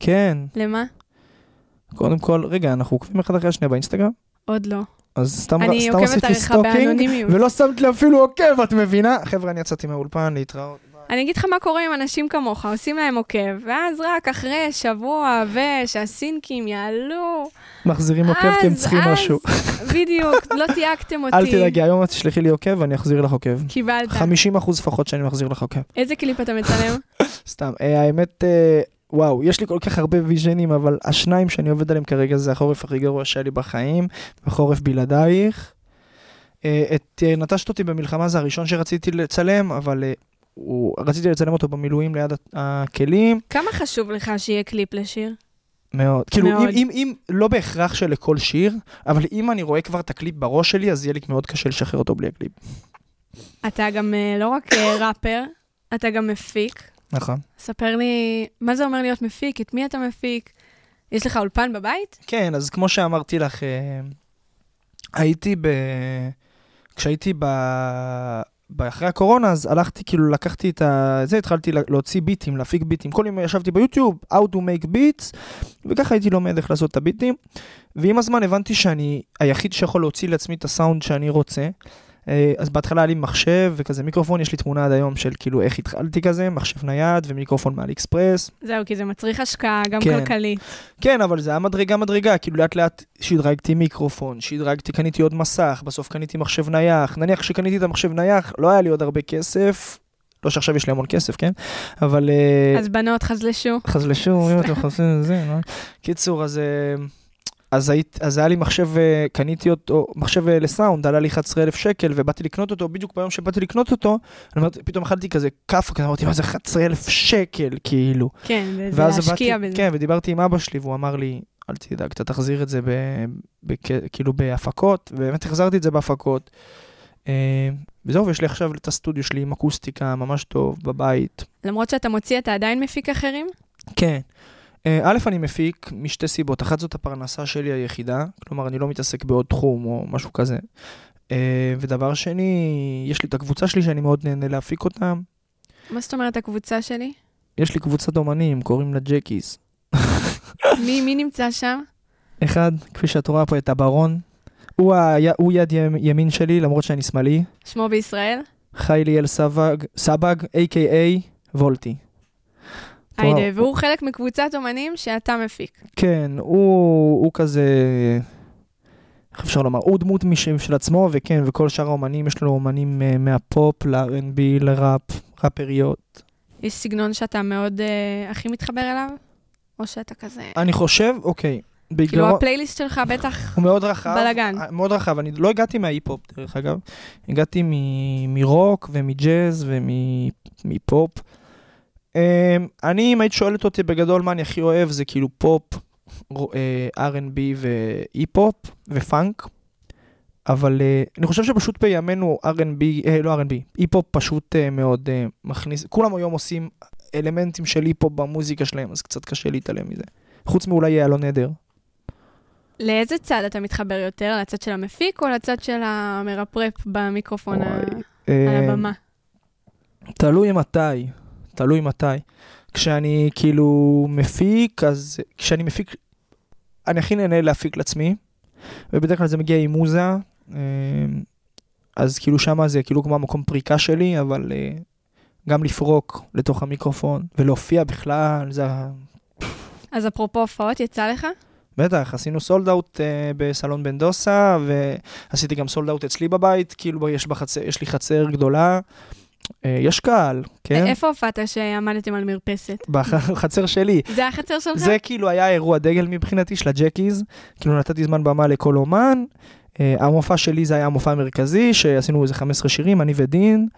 כן, למה? קודם כל, רגע, אנחנו עוקבים אחד אחרי השנייה באינסטגרם? עוד לא. אז סתם, אני סתם עשיתי עליך סטוקינג. ולא שמת לי אפילו עוקב, את מבינה? חבר'ה, אני יצאתי מהאולפן להתראות. אני אגיד לך מה קורה עם אנשים כמוך, עושים להם עוקב, ואז רק אחרי שבוע וכשהסניקים יעלו, מחזירים עוקב כי הם צריכים אז- משהו. בדיוק, לא תייגתם אותי. אל תדאגי, היום את תשלחי לי עוקב ואני אחזיר לך עוקב. קיבלת. 50 אחוז לפחות שאני מחזיר לך עוקב. איזה קליפ אתה מצלם? סתם, אה, האמת, אה, וואו, יש לי כל כך הרבה vision ים, אבל השניים שאני עובד עליהם כרגע זה החורף הכי גרוע שהיה לי בחיים, וחורף בלעדייך. אה, את אה, נטשת אותי במלחמה זה הראשון שרציתי לצלם, אבל אה, הוא, רציתי לצלם אותו במילואים ליד הכלים, כמה חשוב לך שיהיה קליפ לשיר? מאוד. כאילו, מאוד. אם, אם, אם, לא בהכרח שלכל שיר, אבל אם אני רואה כבר את הקליפ בראש שלי, אז יהיה לי מאוד קשה לשחרר אותו בלי הקליפ. אתה גם לא רק ראפר, אתה גם מפיק. נכון. ספר לי, מה זה אומר להיות מפיק? את מי אתה מפיק? יש לך אולפן בבית? כן, אז כמו שאמרתי לך, אה, הייתי ב... כשהייתי ב... אחרי הקורונה, אז הלכתי, כאילו, לקחתי את ה... זה, התחלתי לה- להוציא ביטים, להפיק ביטים. כל יום ישבתי ביוטיוב, How to make beats, וככה הייתי לומד איך לעשות את הביטים. ועם הזמן הבנתי שאני היחיד שיכול להוציא לעצמי את הסאונד שאני רוצה. אה, אז בהתחלה היה לי מחשב וכזה מיקרופון, יש לי תמונה עד היום של כאילו איך התחלתי כזה, מחשב נייד ומיקרופון מאלי אקספרס. זהו, כי זה מצריך השקעה, גם כן. כלכלית. כן, אבל זה היה מדרגה מדרגה, כאילו לאט לאט שדרגתי מיקרופון, שדרגתי, קניתי עוד מסך, בסוף קניתי מחשב נייח. נניח שקניתי את המחשב נייח, לא היה לי עוד הרבה כסף, לא שעכשיו יש לי המון כסף, כן? אבל... אה, אז בנות חזלשו. חזלשו, אם אתם חוזרים לזה, נו. קיצור, אז... אז, היית, אז היה לי מחשב, אה, קניתי אותו, מחשב אה, לסאונד, עלה לי 11,000 שקל, ובאתי לקנות אותו, בדיוק ביום שבאתי לקנות אותו, אני אומר, פתאום אכלתי כזה כאפה, כזה אמרתי, מה זה 11,000 שקל, כאילו. כן, וזה להשקיע באתי, בזה. כן, ודיברתי עם אבא שלי, והוא אמר לי, אל תדאג, אתה תחזיר את זה ב, ב, כאילו בהפקות, ובאמת החזרתי את זה בהפקות. אה, וזהו, ויש לי עכשיו את הסטודיו שלי עם אקוסטיקה ממש טוב, בבית. למרות שאתה מוציא, אתה עדיין מפיק אחרים? כן. אה, א', אני מפיק משתי סיבות. אחת זאת הפרנסה שלי היחידה, כלומר, אני לא מתעסק בעוד תחום או משהו כזה. אה, ודבר שני, יש לי את הקבוצה שלי שאני מאוד נהנה להפיק אותם. מה זאת אומרת הקבוצה שלי? יש לי קבוצת אומנים, קוראים לה ג'קיז. מי מי נמצא שם? אחד, כפי שאת רואה פה, את הברון. הוא, ה... הוא יד ימ- ימין שלי, למרות שאני שמאלי. שמו בישראל? חי ליאל סבג, סבג, a.k.a. וולטי. היידה. והוא חלק מקבוצת אומנים שאתה מפיק. כן, הוא, הוא כזה, איך אפשר לומר, הוא דמות של עצמו, וכן, וכל שאר האומנים, יש לנו אומנים אה, מהפופ ל-R&B, לראפ, ראפריות. יש סגנון שאתה מאוד אה, הכי מתחבר אליו? או שאתה כזה... אני חושב, אוקיי, כאילו בעיקרון, הפלייליסט שלך בטח... הוא מאוד רחב. בלאגן. אה, מאוד רחב, אני לא הגעתי מההיפ-הופ, דרך אגב. הגעתי מ- מרוק ומג'אז ומפופ. אמ, אני, אם היית שואלת אותי בגדול מה אני הכי אוהב, זה כאילו פופ, אה, R&B והיפ-הופ ופאנק. אבל אה, אני חושב שפשוט בימינו R&B, אה, לא R&B, היפ-הופ פשוט מאוד מכניס, כולם היום עושים אלמנטים של היפ-הופ במוזיקה שלהם, אז קצת קשה להתעלם מזה. חוץ מאולי יעלון נדר. לאיזה צד אתה מתחבר יותר? לצד של המפיק או לצד של המרפרפ במיקרופון על הבמה? תלוי מתי, תלוי מתי. כשאני כאילו מפיק, אז כשאני מפיק, אני הכי נהנה להפיק לעצמי, ובדרך כלל זה מגיע עם מוזה, אה, אז כאילו שמה זה כאילו כמו המקום פריקה שלי, אבל אה, גם לפרוק לתוך המיקרופון ולהופיע בכלל, זה אז אפרופו הופעות, יצא לך? בטח, עשינו sold out uh, בסלון בן דוסה, ועשיתי גם sold out אצלי בבית, כאילו יש, בחצר, יש לי חצר גדולה, יש קהל, כן? איפה הופעת שעמדתם על מרפסת? בחצר שלי. זה החצר שלך? זה כאילו היה אירוע דגל מבחינתי של הג'קיז, כאילו נתתי זמן במה לכל אומן. Uh, המופע שלי זה היה המופע המרכזי, שעשינו איזה 15 שירים, אני ודין.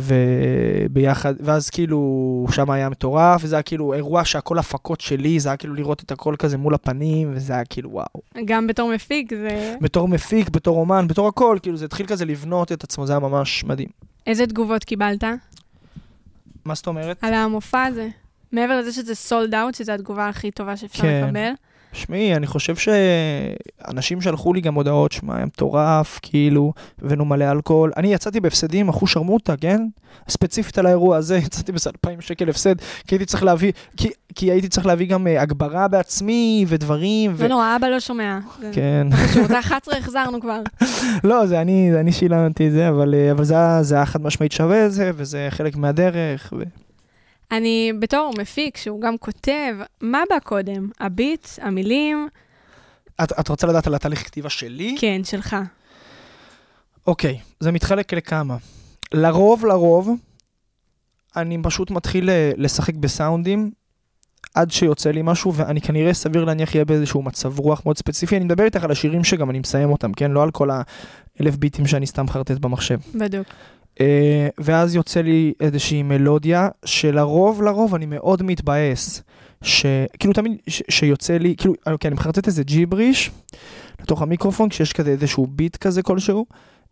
וביחד, ואז כאילו, שם היה מטורף, וזה היה כאילו אירוע שהכל הפקות שלי, זה היה כאילו לראות את הכל כזה מול הפנים, וזה היה כאילו וואו. גם בתור מפיק, זה... בתור מפיק, בתור אומן, בתור הכל, כאילו זה התחיל כזה לבנות את עצמו, זה היה ממש מדהים. איזה תגובות קיבלת מה זאת אומרת? על המופע הזה? מעבר לזה שזה סולד אאוט, שזו התגובה הכי טובה שאפשר כן. לקבל. שמעי, אני חושב שאנשים שלחו לי גם הודעות, שמע, היה מטורף, כאילו, הבאנו מלא אלכוהול. אני יצאתי בהפסדים, אחו שרמוטה, כן? ספציפית על האירוע הזה, יצאתי באיזה 2,000 שקל הפסד, כי הייתי צריך להביא, כי, כי הייתי צריך להביא גם אה, הגברה בעצמי ודברים. ו... לא נורא, אבא לא שומע. כן. פשוט, ה-11 החזרנו כבר. לא, זה אני, אני שילמתי את זה, אבל, אה, אבל זה, היה- זה היה חד משמעית שווה את זה, וזה חלק מהדרך. ו... אני, בתור מפיק, שהוא גם כותב, מה בא קודם? הביט, המילים? את, את רוצה לדעת על התהליך כתיבה שלי? כן, שלך. אוקיי, זה מתחלק לכמה. לרוב, לרוב, אני פשוט מתחיל אה, לשחק בסאונדים עד שיוצא לי משהו, ואני כנראה סביר להניח יהיה באיזשהו מצב רוח מאוד ספציפי. אני מדבר איתך על השירים שגם אני מסיים אותם, כן? לא על כל האלף ביטים שאני סתם חרטט במחשב. בדוק. אה, ואז יוצא לי איזושהי מלודיה, שלרוב, לרוב אני מאוד מתבאס. שכאילו תמיד ש, שיוצא לי, כאילו, אוקיי, אני מחרטט איזה ג'יבריש לתוך המיקרופון, כשיש כזה איזשהו ביט כזה כלשהו.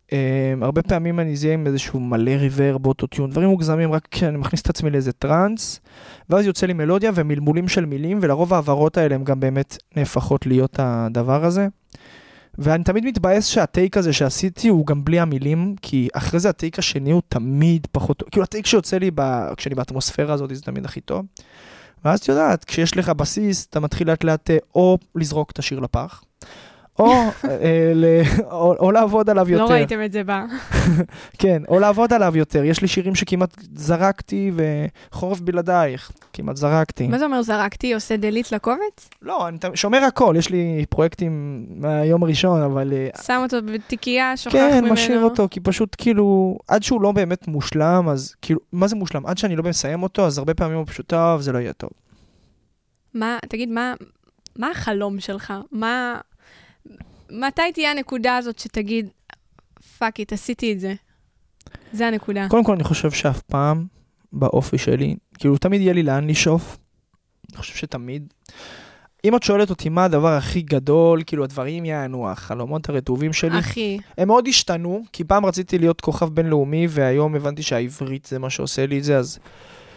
Um, הרבה פעמים אני אהיה עם איזשהו מלא ריברב, אוטוטיון, דברים מוגזמים, רק כשאני מכניס את עצמי לאיזה טראנס, ואז יוצא לי מלודיה ומלמולים של מילים, ולרוב ההעברות האלה הן גם באמת נהפכות להיות הדבר הזה. ואני תמיד מתבאס שהטייק הזה שעשיתי הוא גם בלי המילים, כי אחרי זה הטייק השני הוא תמיד פחות טוב. כאילו הטייק שיוצא לי ב... כשאני באטמוספירה הזאת זה תמיד הכי טוב. ואז את יודעת, כשיש לך בסיס, אתה מתחיל לאט לאט אה, או לזרוק את השיר לפח, או, אה, ל... או, או לעבוד עליו יותר. לא ראיתם את זה בא. כן, או לעבוד עליו יותר. יש לי שירים שכמעט זרקתי, וחורף בלעדייך, כמעט זרקתי. מה זה אומר זרקתי? עושה דליט לקובץ? לא, אני שומר הכל, יש לי פרויקטים מהיום הראשון, אבל... אה, שם אותו בתיקייה, שוכח כן, ממנו. משאיר אותו, כי פשוט כאילו, עד שהוא לא באמת מושלם, אז כאילו, מה זה מושלם? עד שאני לא מסיים אותו, אז הרבה פעמים הוא פשוט, טוב, זה לא יהיה טוב. מה, תגיד, מה, מה החלום שלך? מה... מתי תהיה הנקודה הזאת שתגיד, fuck it, עשיתי את זה? זה הנקודה. קודם כל, אני חושב שאף פעם, באופי שלי, כאילו, תמיד יהיה לי לאן לשאוף. אני חושב שתמיד. אם את שואלת אותי מה הדבר הכי גדול, כאילו, הדברים יעני, החלומות הרטובים שלי, אחי, הם מאוד השתנו, כי פעם רציתי להיות כוכב בינלאומי, והיום הבנתי שהעברית זה מה שעושה לי את זה, אז...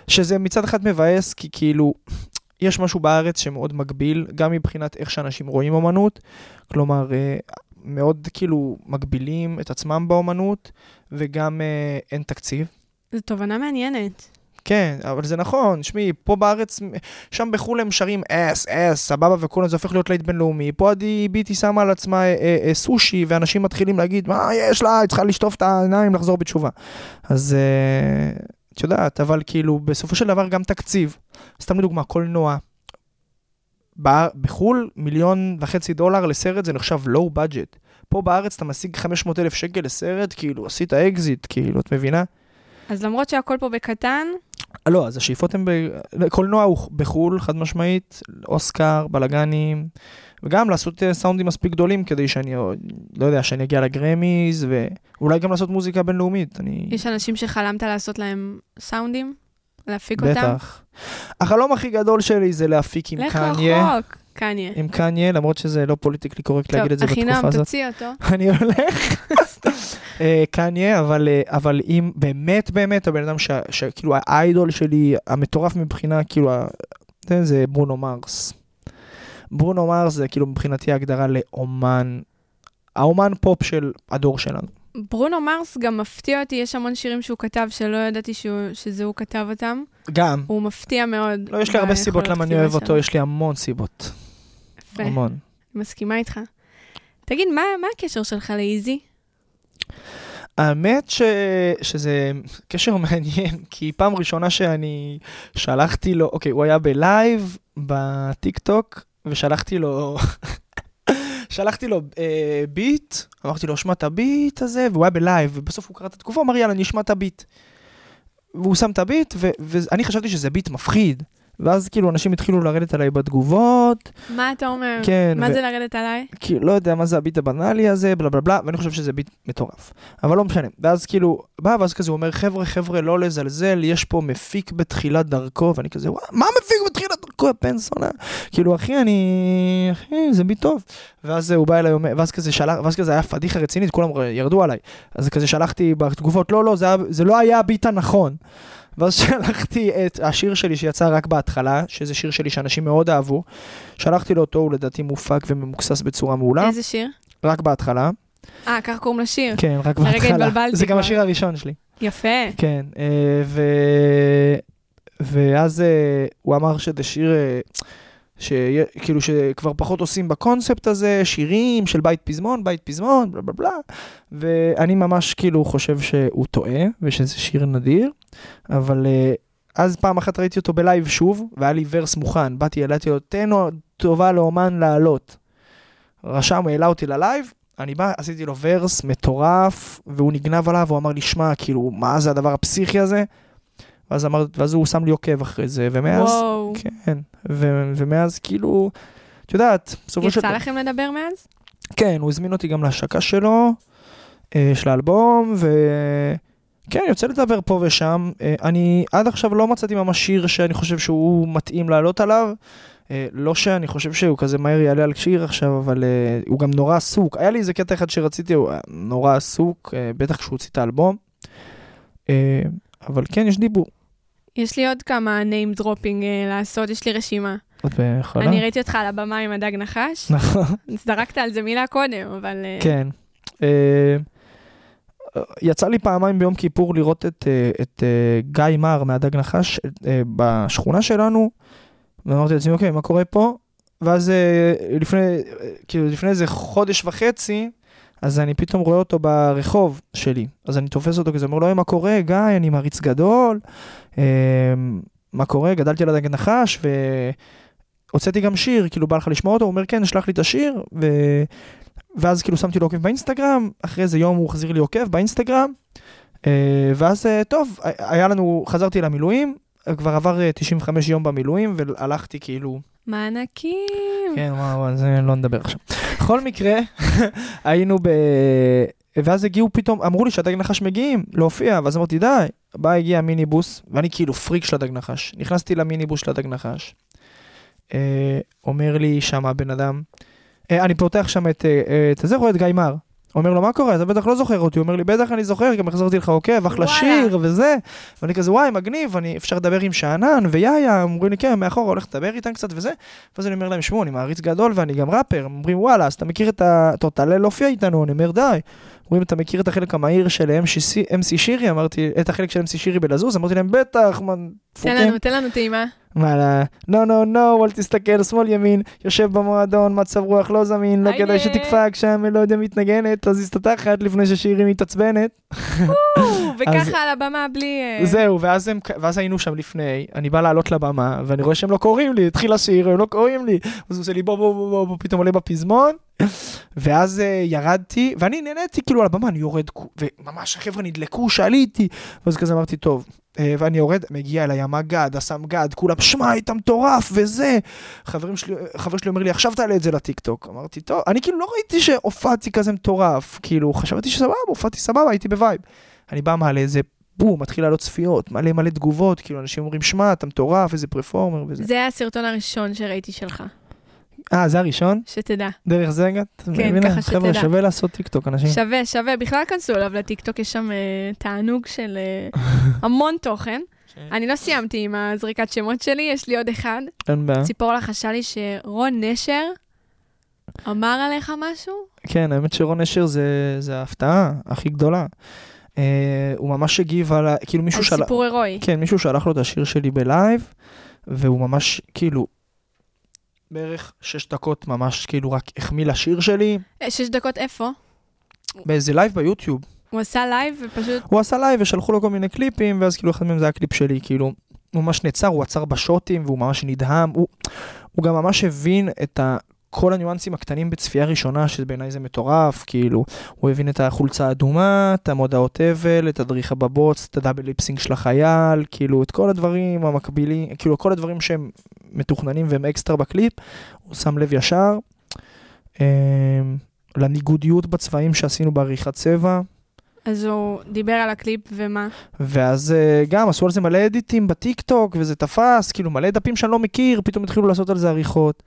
שזה מצד אחד מבאס, כי כאילו, יש משהו בארץ שמאוד מגביל, גם מבחינת איך שאנשים רואים אומנות, כלומר, אה, מאוד כאילו מגבילים את עצמם באומנות, וגם אה, אין תקציב. זו תובנה מעניינת. כן, אבל זה נכון, שמעי, פה בארץ, שם בחו"ל הם שרים אס, אס, סבבה וכולם, זה הופך להיות להיט בינלאומי. פה עדי ביטי שמה על עצמה אה, אה, אה, סושי, ואנשים מתחילים להגיד, מה יש לה, היא צריכה לשטוף את העיניים, לחזור בתשובה. אז אה, את יודעת, אבל כאילו, בסופו של דבר גם תקציב. סתם לדוגמה, קולנוע. בחו"ל, מיליון וחצי דולר לסרט זה נחשב low budget. פה בארץ אתה משיג 500 אלף שקל לסרט, כאילו, עשית אקזיט, כאילו, את מבינה? אז למרות שהכל פה בקטן, אה, לא, אז השאיפות הן, ב... קולנוע הוא בחו"ל, חד משמעית, אוסקר, בלאגנים, וגם לעשות אה, סאונדים מספיק גדולים כדי שאני, לא יודע, שאני אגיע לגרמיז, ואולי גם לעשות מוזיקה בינלאומית, אני... יש אנשים שחלמת לעשות להם סאונדים? להפיק אותם? בטח. החלום הכי גדול שלי זה להפיק עם לך קניה. רחוק, קניה. עם קניה, למרות שזה לא פוליטיקלי קורקט להגיד את זה טוב, בתקופה החינם, הזאת. תוציא אותו. אני הולך. אה, קניה, אבל, אה, אבל אם באמת באמת הבן אדם שכאילו האיידול שלי, המטורף מבחינה, כאילו, זה- ברונו מרס. ברונו מרס זה כאילו מבחינתי הגדרה לאומן, האומן פופ של הדור שלנו. ברונו מרס גם מפתיע אותי, יש המון שירים שהוא כתב שלא ידעתי שהוא, שזה הוא כתב אותם. גם. הוא מפתיע מאוד. לא, יש לי הרבה סיבות למה אני אוהב אותו. יש לי המון סיבות. יפה, המון. מסכימה איתך. תגיד, מה, מה הקשר שלך לאיזי? האמת ש... שזה קשר מעניין, כי פעם ראשונה שאני שלחתי לו, אוקיי, הוא היה בלייב בטיק טוק, ושלחתי לו, שלחתי לו אה, ביט, אמרתי לו, שמע את הביט הזה, והוא היה בלייב, ובסוף הוא קרא את התגובה, הוא אמר, יאללה, נשמע את הביט. והוא שם את הביט, ו- ואני חשבתי שזה ביט מפחיד. ואז כאילו אנשים התחילו לרדת עליי בתגובות, מה אתה אומר? כן, מה ו- זה לרדת עליי? כאילו, לא יודע מה זה הביט הבנאלי הזה, בלה בלה בלה, ואני חושב שזה ביט מטורף. אבל לא משנה. ואז כאילו, בא, ואז כזה הוא אומר, חבר'ה, חבר'ה, לא לזלזל, יש פה מפיק בתחילת דרכו, ואני כזה, וואי, מה מפיק בתחילת דרכו, בן סונה? כאילו, אחי, אני... אחי, זה ביט טוב. ואז הוא בא אליי, ואז כזה שלח, ואז כזה היה פדיחה רצינית, כולם ירדו עליי. אז כזה שלחתי בתגובות, לא, לא, זה, היה, זה לא היה הביט הנכון. ואז שלחתי את השיר שלי שיצא רק בהתחלה, שזה שיר שלי שאנשים מאוד אהבו. שלחתי לו אותו, הוא לדעתי מופק וממוקסס בצורה מעולה. איזה שיר? רק בהתחלה. אה, כך קוראים לשיר. כן, רק בהתחלה. התבלבלתי זה גם. השיר הראשון שלי. יפה. כן, אה, ו... ואז אה, הוא אמר שזה שיר, אה, שכאילו שכבר פחות עושים בקונספט הזה, שירים של בית פזמון, בית פזמון, בלה בלה בלה, ואני ממש כאילו חושב שהוא טועה, ושזה שיר נדיר, אבל אה, אז פעם אחת ראיתי אותו בלייב שוב, והיה לי ורס מוכן, באתי, העליתי לו, תן טובה לאומן לעלות. רשם, הוא העלה אותי ללייב, אני בא, עשיתי לו ורס מטורף, והוא נגנב עליו, הוא אמר לי, שמע, כאילו, מה זה הדבר הפסיכי הזה? ואז אמר, ואז הוא שם לי עוקב אחרי זה, ומאז, וואו. כן, ו, ומאז כאילו, את יודעת, בסופו של יצא לכם לדבר מאז? כן, הוא הזמין אותי גם להשקה שלו, אה, של האלבום, וכן, יוצא לדבר פה ושם. אה, אני עד עכשיו לא מצאתי ממש שיר שאני חושב שהוא מתאים לעלות עליו. אה, לא שאני חושב שהוא כזה מהר יעלה על שיר עכשיו, אבל אה, הוא גם נורא עסוק. היה לי איזה קטע אחד שרציתי, הוא נורא עסוק, בטח כשהוא הוציא את האלבום. אבל כן, יש דיבור. יש לי עוד כמה name dropping אה, לעשות, יש לי רשימה. את יכולה? אני ראיתי אותך על הבמה עם הדג נחש, נכון. זרקת על זה מילה קודם, אבל... אה, כן. אה, יצא לי פעמיים ביום כיפור לראות את, אה, את אה, גיא מר מהדג נחש אה, בשכונה שלנו, ואמרתי לעצמי, אוקיי, מה קורה פה? ואז אה, לפני, אה, כאילו לפני איזה חודש וחצי, אז אני פתאום רואה אותו ברחוב שלי. אז אני תופס אותו כזה, אומר לו, "היי, מה קורה, גיא, אני מעריץ גדול, אה, מה קורה, גדלתי על הדג נחש, והוצאתי גם שיר, כאילו בא לך לשמוע אותו, הוא אומר, כן, שלח לי את השיר, ו... ואז כאילו שמתי לו עוקב באינסטגרם, אחרי איזה יום הוא החזיר לי עוקב באינסטגרם, אה, ואז אה, טוב, היה לנו, חזרתי למילואים, כבר עבר אה, 95 יום במילואים, והלכתי כאילו, מענקים. כן, וואו, על זה לא נדבר עכשיו. בכל מקרה, היינו ב... ואז הגיעו פתאום, אמרו לי שהדג נחש מגיעים להופיע, ואז אמרתי, די, בא, הגיע מיניבוס, ואני כאילו פריק של הדג נחש. נכנסתי למיניבוס של הדג נחש. אה, אומר לי שם הבן אדם, אה, אני פותח שם את, אה, אה, את זה, רואה את גיא מר. אומר לו, מה קורה? אתה בטח לא זוכר אותי. הוא אומר לי, בטח אני זוכר, גם החזרתי לך עוקב, אחלה. שיר וזה. ואני כזה, וואי, מגניב, אני, אפשר לדבר עם שאנן ויאיה, אומרים לי, כן, מאחורה, הולך לדבר איתם קצת וזה. ואז אני אומר להם, שמעו, אני מעריץ גדול ואני גם ראפר. הם אומרים, וואלה, אז אתה מכיר את ה... טוב, תעלה להופיע איתנו, אני אומר, די. אומרים, אתה מכיר את החלק המהיר של MC, MC שירי? אמרתי, את החלק של MC שירי בלזוז? אמרתי להם, בטח, מה, תן. לנו, תן לנו טעימה. וואלה, נו נו נו, אל תסתכל, שמאל ימין, יושב במועדון, מצב רוח לא זמין, לא. כדאי שתקפא כשהמלודיה מתנגנת, אז הסתתחת לפני ששירי מתעצבנת. וככה על הבמה בלי... אה, זהו, ואז, הם, ואז היינו שם לפני, אני בא לעלות לבמה, ואני רואה שהם לא קוראים לי, התחיל השיר, הם לא קוראים לי. אז הוא עושה לי בוא בוא בוא בוא, פתאום עולה בפזמון, ואז uh, ירדתי, ואני נהניתי כאילו על הבמה, אני יורד, וממש החבר'ה נדלקו, שעליתי, ואז כזה אמרתי, טוב, אה, ואני יורד, מגיע אליי המג"ד, הסמג"ד, כולם, שמע, היית מטורף, וזה. חברים שלי, חבר שלי אומר לי, עכשיו תעלה את זה לטיקטוק. אמרתי, טוב, אני כאילו לא ראיתי שהופעתי כזה מטורף, כאילו, חשבתי שסבבה, הופעתי סבבה, הייתי ב vibe. אני בא, מעלה איזה בום, מתחיל לעלות צפיות, מלא מלא תגובות, כאילו, אנשים אומרים, שמע, אתה מטורף, איזה פרפורמר וזה. זה הסרטון הראשון שראיתי שלך, אה, זה הראשון? שתדע. דרך זה הגעת? כן, מבינה? ככה חבר'ה, שתדע. שווה לעשות טיקטוק, אנשים. שווה, שווה. בכלל כנסו אליו לטיקטוק, יש שם אה, תענוג של אה, המון תוכן. אני לא סיימתי עם הזריקת שמות שלי, יש לי עוד אחד. אין בעיה. ציפור לחשה לי שרון נשר אמר עליך משהו? כן, האמת שרון נשר זה, זה ההפתעה הכי גדולה. Uh, הוא ממש הגיב על, ה- כאילו מישהו על שלח, סיפור הירואי. כן, מישהו שלח לו את השיר שלי בלייב, והוא ממש, כאילו, בערך שש דקות ממש, כאילו, רק החמיא לשיר שלי, אה, שש דקות איפה? באיזה לייב ביוטיוב. הוא עשה לייב ופשוט... הוא עשה לייב ושלחו לו כל מיני קליפים, ואז כאילו אחד מהם זה היה קליפ שלי, כאילו, הוא ממש נעצר, הוא עצר ב shots, והוא ממש נדהם, הוא, הוא גם ממש הבין את כל הניואנסים הקטנים בצפייה ראשונה, שבעיניי זה מטורף, כאילו, הוא הבין את החולצה האדומה, את מודעות האבל, את הדריכה בבוץ, את ה double lip sync של החייל, כאילו, את כל הדברים המקבילים, כאילו, כל הדברים שהם מתוכננים והם אקסטרה בקליפ, הוא שם לב ישר. אמ, לניגודיות בצבעים שעשינו בעריכת צבע, אז הוא דיבר על הקליפ ומה? ואז אה, גם עשו על זה מלא edit ים בטיק טוק, וזה תפס, כאילו מלא דפים שאני לא מכיר, פתאום התחילו לעשות על זה עריכות.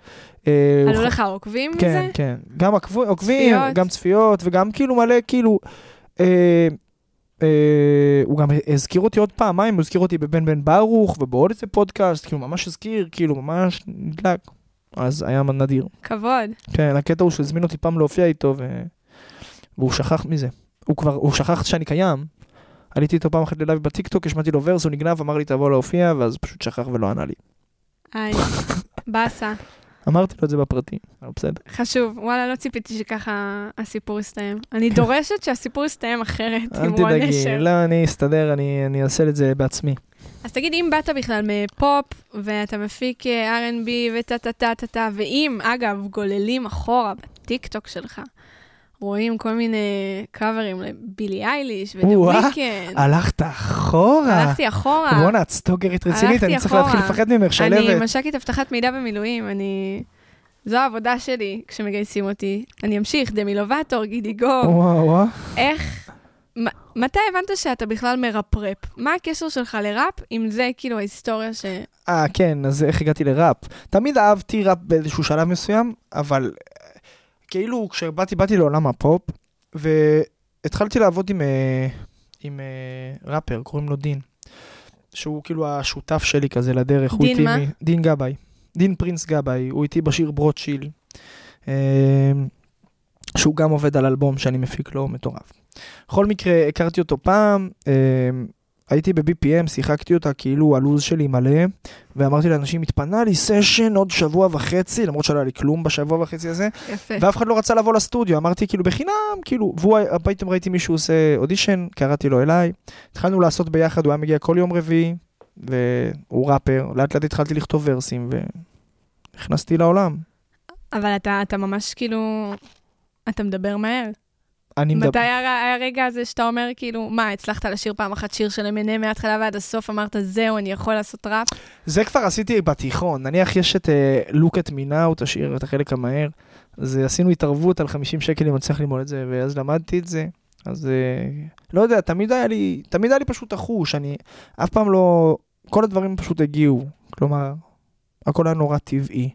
אה, עלו לך עוקבים כן, מזה? כן. גם עקבו- עוקבים, צפיות. גם צפיות, וגם כאילו מלא, כאילו... אה, אה, הוא גם הזכיר אותי עוד פעמיים, הוא הזכיר אותי בבן בן ברוך ובעוד איזה פודקאסט, כאילו ממש הזכיר, כאילו ממש נדלק. אז היה נדיר. כבוד. כן, הקטע הוא שהזמין אותי פעם להופיע איתו, ו... והוא שכח מזה. הוא כבר, הוא שכח שאני קיים. עליתי איתו פעם אחת ללייב בטיקטוק, השמעתי לו ורס, הוא נגנב, אמר לי תבוא להופיע, ואז פשוט שכח ולא ענה לי. היי, באסה. אמרתי לו את זה בפרטי, אבל בסדר. חשוב. וואלה, לא ציפיתי שככה הסיפור יסתיים. אני דורשת שהסיפור יסתיים אחרת, אל עם רון תדאגי, נשר. לא, אני אסתדר, אני, אני אעשה את זה בעצמי. אז תגיד, אם באת בכלל מפופ, ואתה מפיק אה, R&B וטה-טה-טה-טה, ואם, אגב, גוללים אחורה בטיקטוק שלך, רואים כל מיני קאברים לבילי אייליש ודה וויקנד. הלכת אחורה. הלכתי אחורה. בואנה, את סטוקרית רצינית, אני צריך. להתחיל לפחד ממך, אני שלבת. מש"קית אבטחת מידע במילואים, אני... זו העבודה שלי כשמגייסים אותי. אני אמשיך, דמי לובטור, גידי גו. וואו, וואו. איך... מ- מתי הבנת שאתה בכלל מראפר? מה הקשר שלך לראפ, אם זה כאילו ההיסטוריה ש... אה, כן, אז איך הגעתי לראפ? תמיד אהבתי ראפ באיזשהו שלב מסוים, אבל אה, כאילו כשבאתי, באתי לעולם הפופ, והתחלתי לעבוד עם, אה, עם אה, ראפר, קוראים לו דין, שהוא כאילו השותף שלי כזה לדרך. דין מה? מ- דין גבאי. דין פרינס גבאי, הוא איתי בשיר ברוטשיל, אה, שהוא גם עובד על אלבום שאני מפיק לו, מטורף. בכל מקרה, הכרתי אותו פעם, הייתי ב-BPM, שיחקתי אותה כאילו הלו"ז שלי מלא, ואמרתי לאנשים, התפנה לי סשן עוד שבוע וחצי, למרות שלא היה לי כלום בשבוע וחצי הזה, יפה. ואף אחד לא רצה לבוא לסטודיו, אמרתי כאילו בחינם, כאילו, והוא, פתאום ראיתי מישהו עושה אודישן, קראתי לו אליי, התחלנו לעשות ביחד, הוא היה מגיע כל יום רביעי, והוא ראפר, לאט לאט התחלתי לכתוב ורסים, ונכנסתי לעולם. אבל אתה, אתה ממש כאילו... אתה מדבר מהר. אני מתי מדבר... היה הרגע הזה שאתה אומר, כאילו, מה, הצלחת לשיר פעם אחת שיר של M&M מההתחלה ועד הסוף, אמרת, זהו, אני יכול לעשות ראפ? זה כבר עשיתי בתיכון, נניח יש את look at me now, תשאיר את החלק המהר, אז uh, עשינו התערבות על 50 שקל אם אני צריך ללמוד את זה, ואז למדתי את זה, אז uh, לא יודע, תמיד היה לי, תמיד היה לי פשוט החוש, אני אף פעם לא, כל הדברים פשוט הגיעו, כלומר, הכל היה נורא טבעי.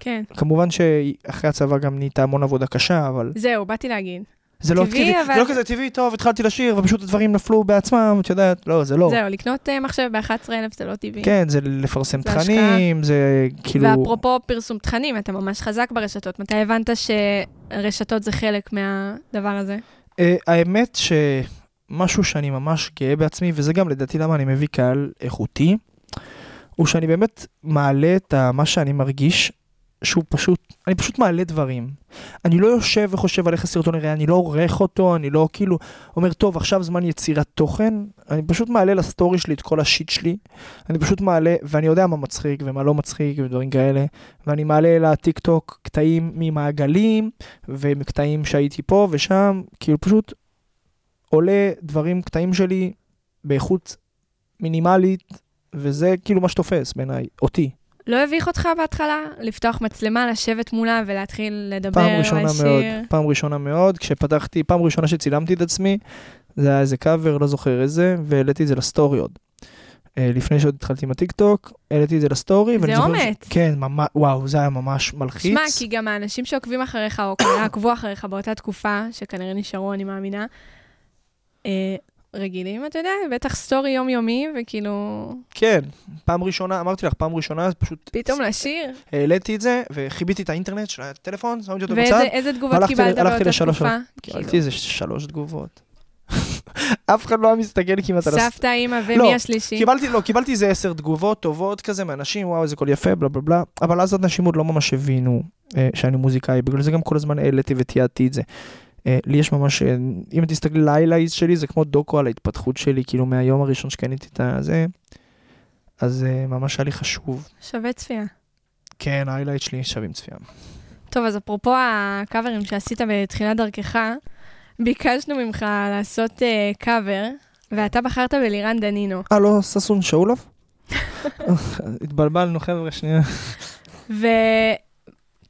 כן. כמובן שאחרי הצבא גם נהייתה המון עבודה קשה, אבל זהו, באתי להגיד. זה לא, טבעי, אבל- זה לא כזה טבעי, טוב, התחלתי לשיר, ופשוט הדברים נפלו בעצמם, את יודעת, לא, זה לא. זהו, לקנות אה, מחשב ב-11,000 זה לא טבעי. כן, זה לפרסם זה תכנים, זה כאילו... ואפרופו פרסום תכנים, אתה ממש חזק ברשתות. מתי הבנת שרשתות זה חלק מהדבר הזה? Uh, האמת שמשהו שאני ממש גאה בעצמי, וזה גם לדעתי למה אני מביא קהל איכותי, הוא שאני באמת מעלה את מה שאני מרגיש, שהוא פשוט, אני פשוט מעלה דברים. אני לא יושב וחושב על איך הסרטון יראה, אני לא עורך אותו, אני לא כאילו אומר, טוב, עכשיו זמן יצירת תוכן, אני פשוט מעלה לסטורי שלי את כל השיט שלי, אני פשוט מעלה, ואני יודע מה מצחיק ומה לא מצחיק ודברים כאלה, ואני מעלה לטיק טוק קטעים ממעגלים, ומקטעים שהייתי פה ושם, כאילו פשוט עולה דברים, קטעים שלי, באיכות מינימלית, וזה כאילו מה שתופס בעיניי, אותי. לא הביך אותך בהתחלה לפתוח מצלמה, לשבת מולה ולהתחיל לדבר, פעם ראשונה לשיר? מאוד, פעם ראשונה מאוד, כשפתחתי, פעם ראשונה שצילמתי את עצמי, זה היה איזה קאבר, לא זוכר איזה, והעליתי את זה לסטורי עוד. אה, לפני שעוד התחלתי עם הטיקטוק, העליתי את זה לסטורי. זה זוכר ש- אומץ. כן, ממש, וואו, זה היה ממש מלחיץ. שמע, כי גם האנשים שעוקבים אחריך, או כנראה עקבו אחריך באותה תקופה, שכנראה נשארו, אני מאמינה, אה, רגילים, אתה יודע, בטח סטורי יומיומי, וכאילו, כן, פעם ראשונה, אמרתי לך, פעם ראשונה, פשוט פתאום לשיר. העליתי את זה, וכיביתי את האינטרנט של הטלפון, שמתי אותו ואיזה בצד, איזה תגובות קיבלת הלכתי באותה לשלוש תקופה? קיבלתי כאילו, איזה שלוש תגובות. אף אחד לא היה מסתכל כמעט על. סבתא, אימא לא, ומי השלישי? קיבלתי, לא, קיבלתי איזה עשר תגובות טובות כזה מאנשים, וואו, איזה קול יפה, בלה בלה בלה, אבל אז אנשים עוד לא ממש הבינו אה, שאני מוזיקאי, בגלל זה גם כל הזמן העליתי ותיעדתי את זה. אה, לי יש ממש, אה, אם תסתכלי להיילייטס שלי, זה כמו דוקו על ההתפתחות שלי, כאילו מהיום הראשון שקניתי את הזה, אז אה, ממש היה לי חשוב. שווה צפייה. כן, ההיילייט שלי שווים צפייה. טוב, אז אפרופו הקאברים שעשית בתחילת דרכך, ביקשנו ממך לעשות אה, קאבר, ואתה בחרת בלירן דנינו. אה, לא ששון שאולוב? התבלבלנו, חבר'ה, שנייה.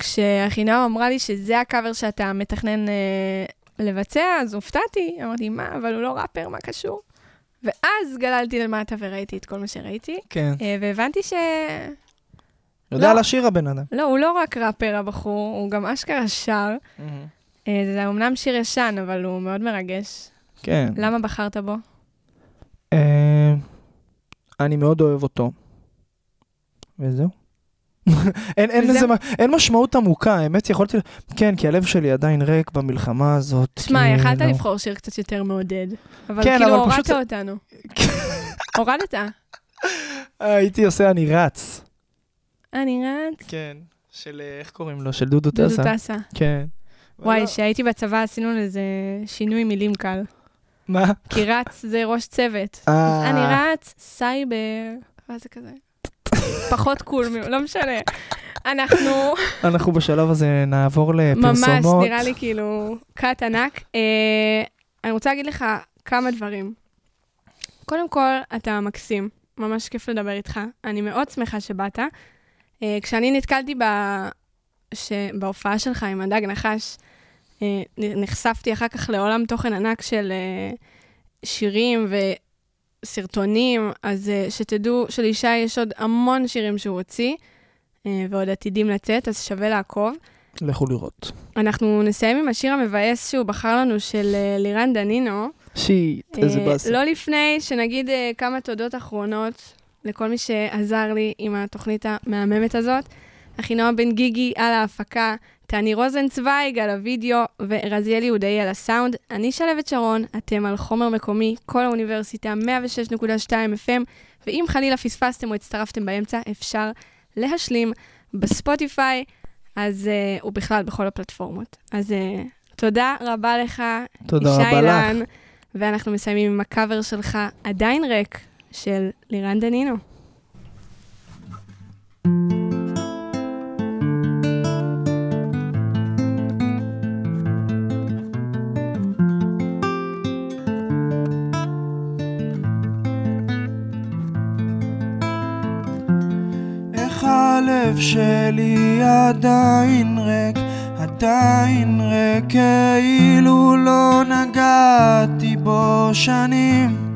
וכשאחינם אמרה לי שזה הקאבר שאתה מתכנן אה, לבצע, אז הופתעתי. אמרתי, מה, אבל הוא לא ראפר, מה קשור? ואז גללתי למטה וראיתי את כל מה שראיתי, כן. אה, והבנתי ש... יודע לא. לשיר הבן אדם. לא, הוא לא רק ראפר הבחור, הוא גם אשכרה שר. אה, זה אומנם שיר ישן, אבל הוא מאוד מרגש. כן. למה בחרת בו? אה, אני מאוד אוהב אותו. וזהו. אין, אין? לזה, מה- אין משמעות עמוקה, האמת יכולתי... כן, כי הלב שלי עדיין ריק במלחמה הזאת. תשמע, כאילו. יכלת לבחור שיר קצת יותר מעודד, אבל כן, כאילו הורדת פשוט- אותנו. הורדת. הייתי עושה אני רץ. אני רץ. כן. של, אה, איך קוראים לו? של דודו דודו טסה. טסה. כן. וואי, לא- כשהייתי בצבא עשינו לזה שינוי מילים קל. מה? כי רץ זה ראש צוות. אה. אני רץ, סייבר, מה זה כזה? פחות קול, לא משנה. אנחנו אנחנו בשלב הזה נעבור לפרסומות. ממש, נראה לי כאילו cut ענק. אה, אני רוצה להגיד לך כמה דברים. קודם כל, אתה מקסים, ממש כיף לדבר איתך. אני מאוד שמחה שבאת. אה, כשאני נתקלתי ב... ש... בהופעה שלך עם הדג נחש, אה, נחשפתי אחר כך לעולם תוכן ענק של אה, שירים וסרטונים, אז אה, שתדעו שלישי יש עוד המון שירים שהוא הוציא, אה, ועוד עתידים לצאת, אז שווה לעקוב. לכו לראות. אנחנו נסיים עם השיר המבאס שהוא בחר לנו של אה, לירן דנינו. שיט, איזה באסה. לא לפני שנגיד אה, כמה תודות אחרונות לכל מי שעזר לי עם התוכנית המהממת הזאת. אחינועם בן גיגי על ההפקה, טני רוזנצוויג על הוידאו ורזיאל יהודאי על הסאונד. אני שלוות שרון, אתם על חומר מקומי, כל האוניברסיטה, 106.2 FM, ואם חלילה פספסתם או הצטרפתם באמצע, אפשר להשלים בספוטיפיי, אז, uh, ובכלל בכל הפלטפורמות. אז uh, תודה רבה לך, תודה ישי לך. אילן, ואנחנו מסיימים עם הקאבר שלך, עדיין ריק, של לירן דנינו. איך הלב שלי עדיין ריק, עדיין ריק, כאילו לא נגעתי בו שנים.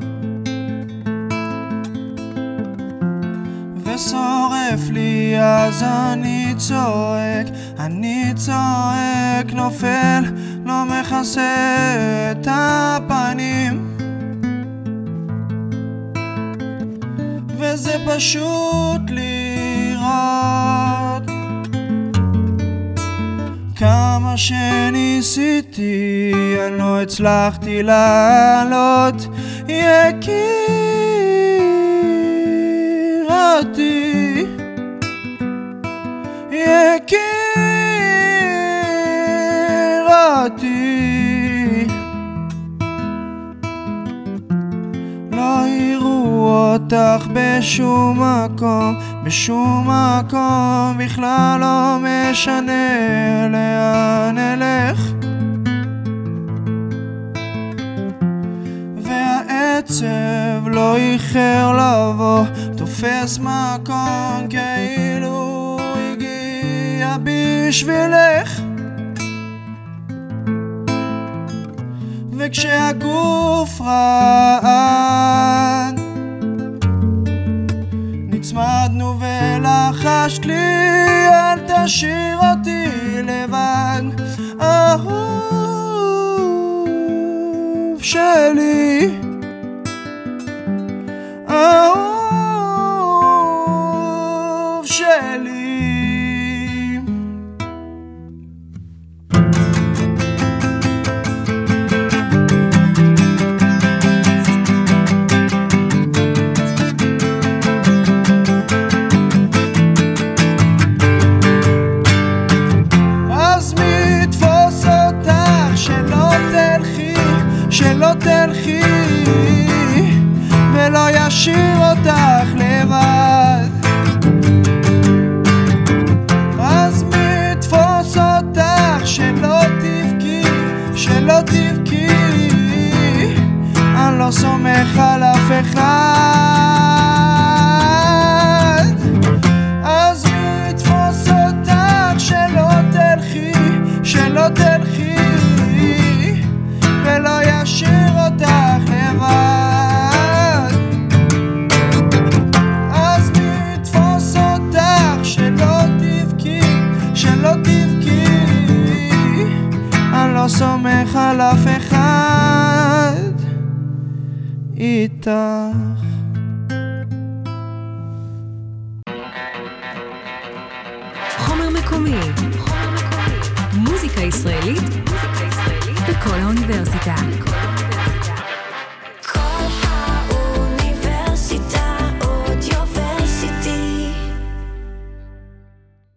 ושורף לי אז אני צועק, אני צועק, נופל, לא מכסה את הפנים. וזה פשוט לראות כמה שניסיתי, אני לא הצלחתי לעלות, יקירתי, יקירתי. לא יראו אותך בשום מקום, בשום מקום, בכלל לא משנה לאן אלך. והעצב לא איחר לבוא, תופס מקום כאילו הגיע בשבילך. וכשהגוף רעד נצמדנו ולחשת לי אל תשאיר אותי לבד אהוב שלי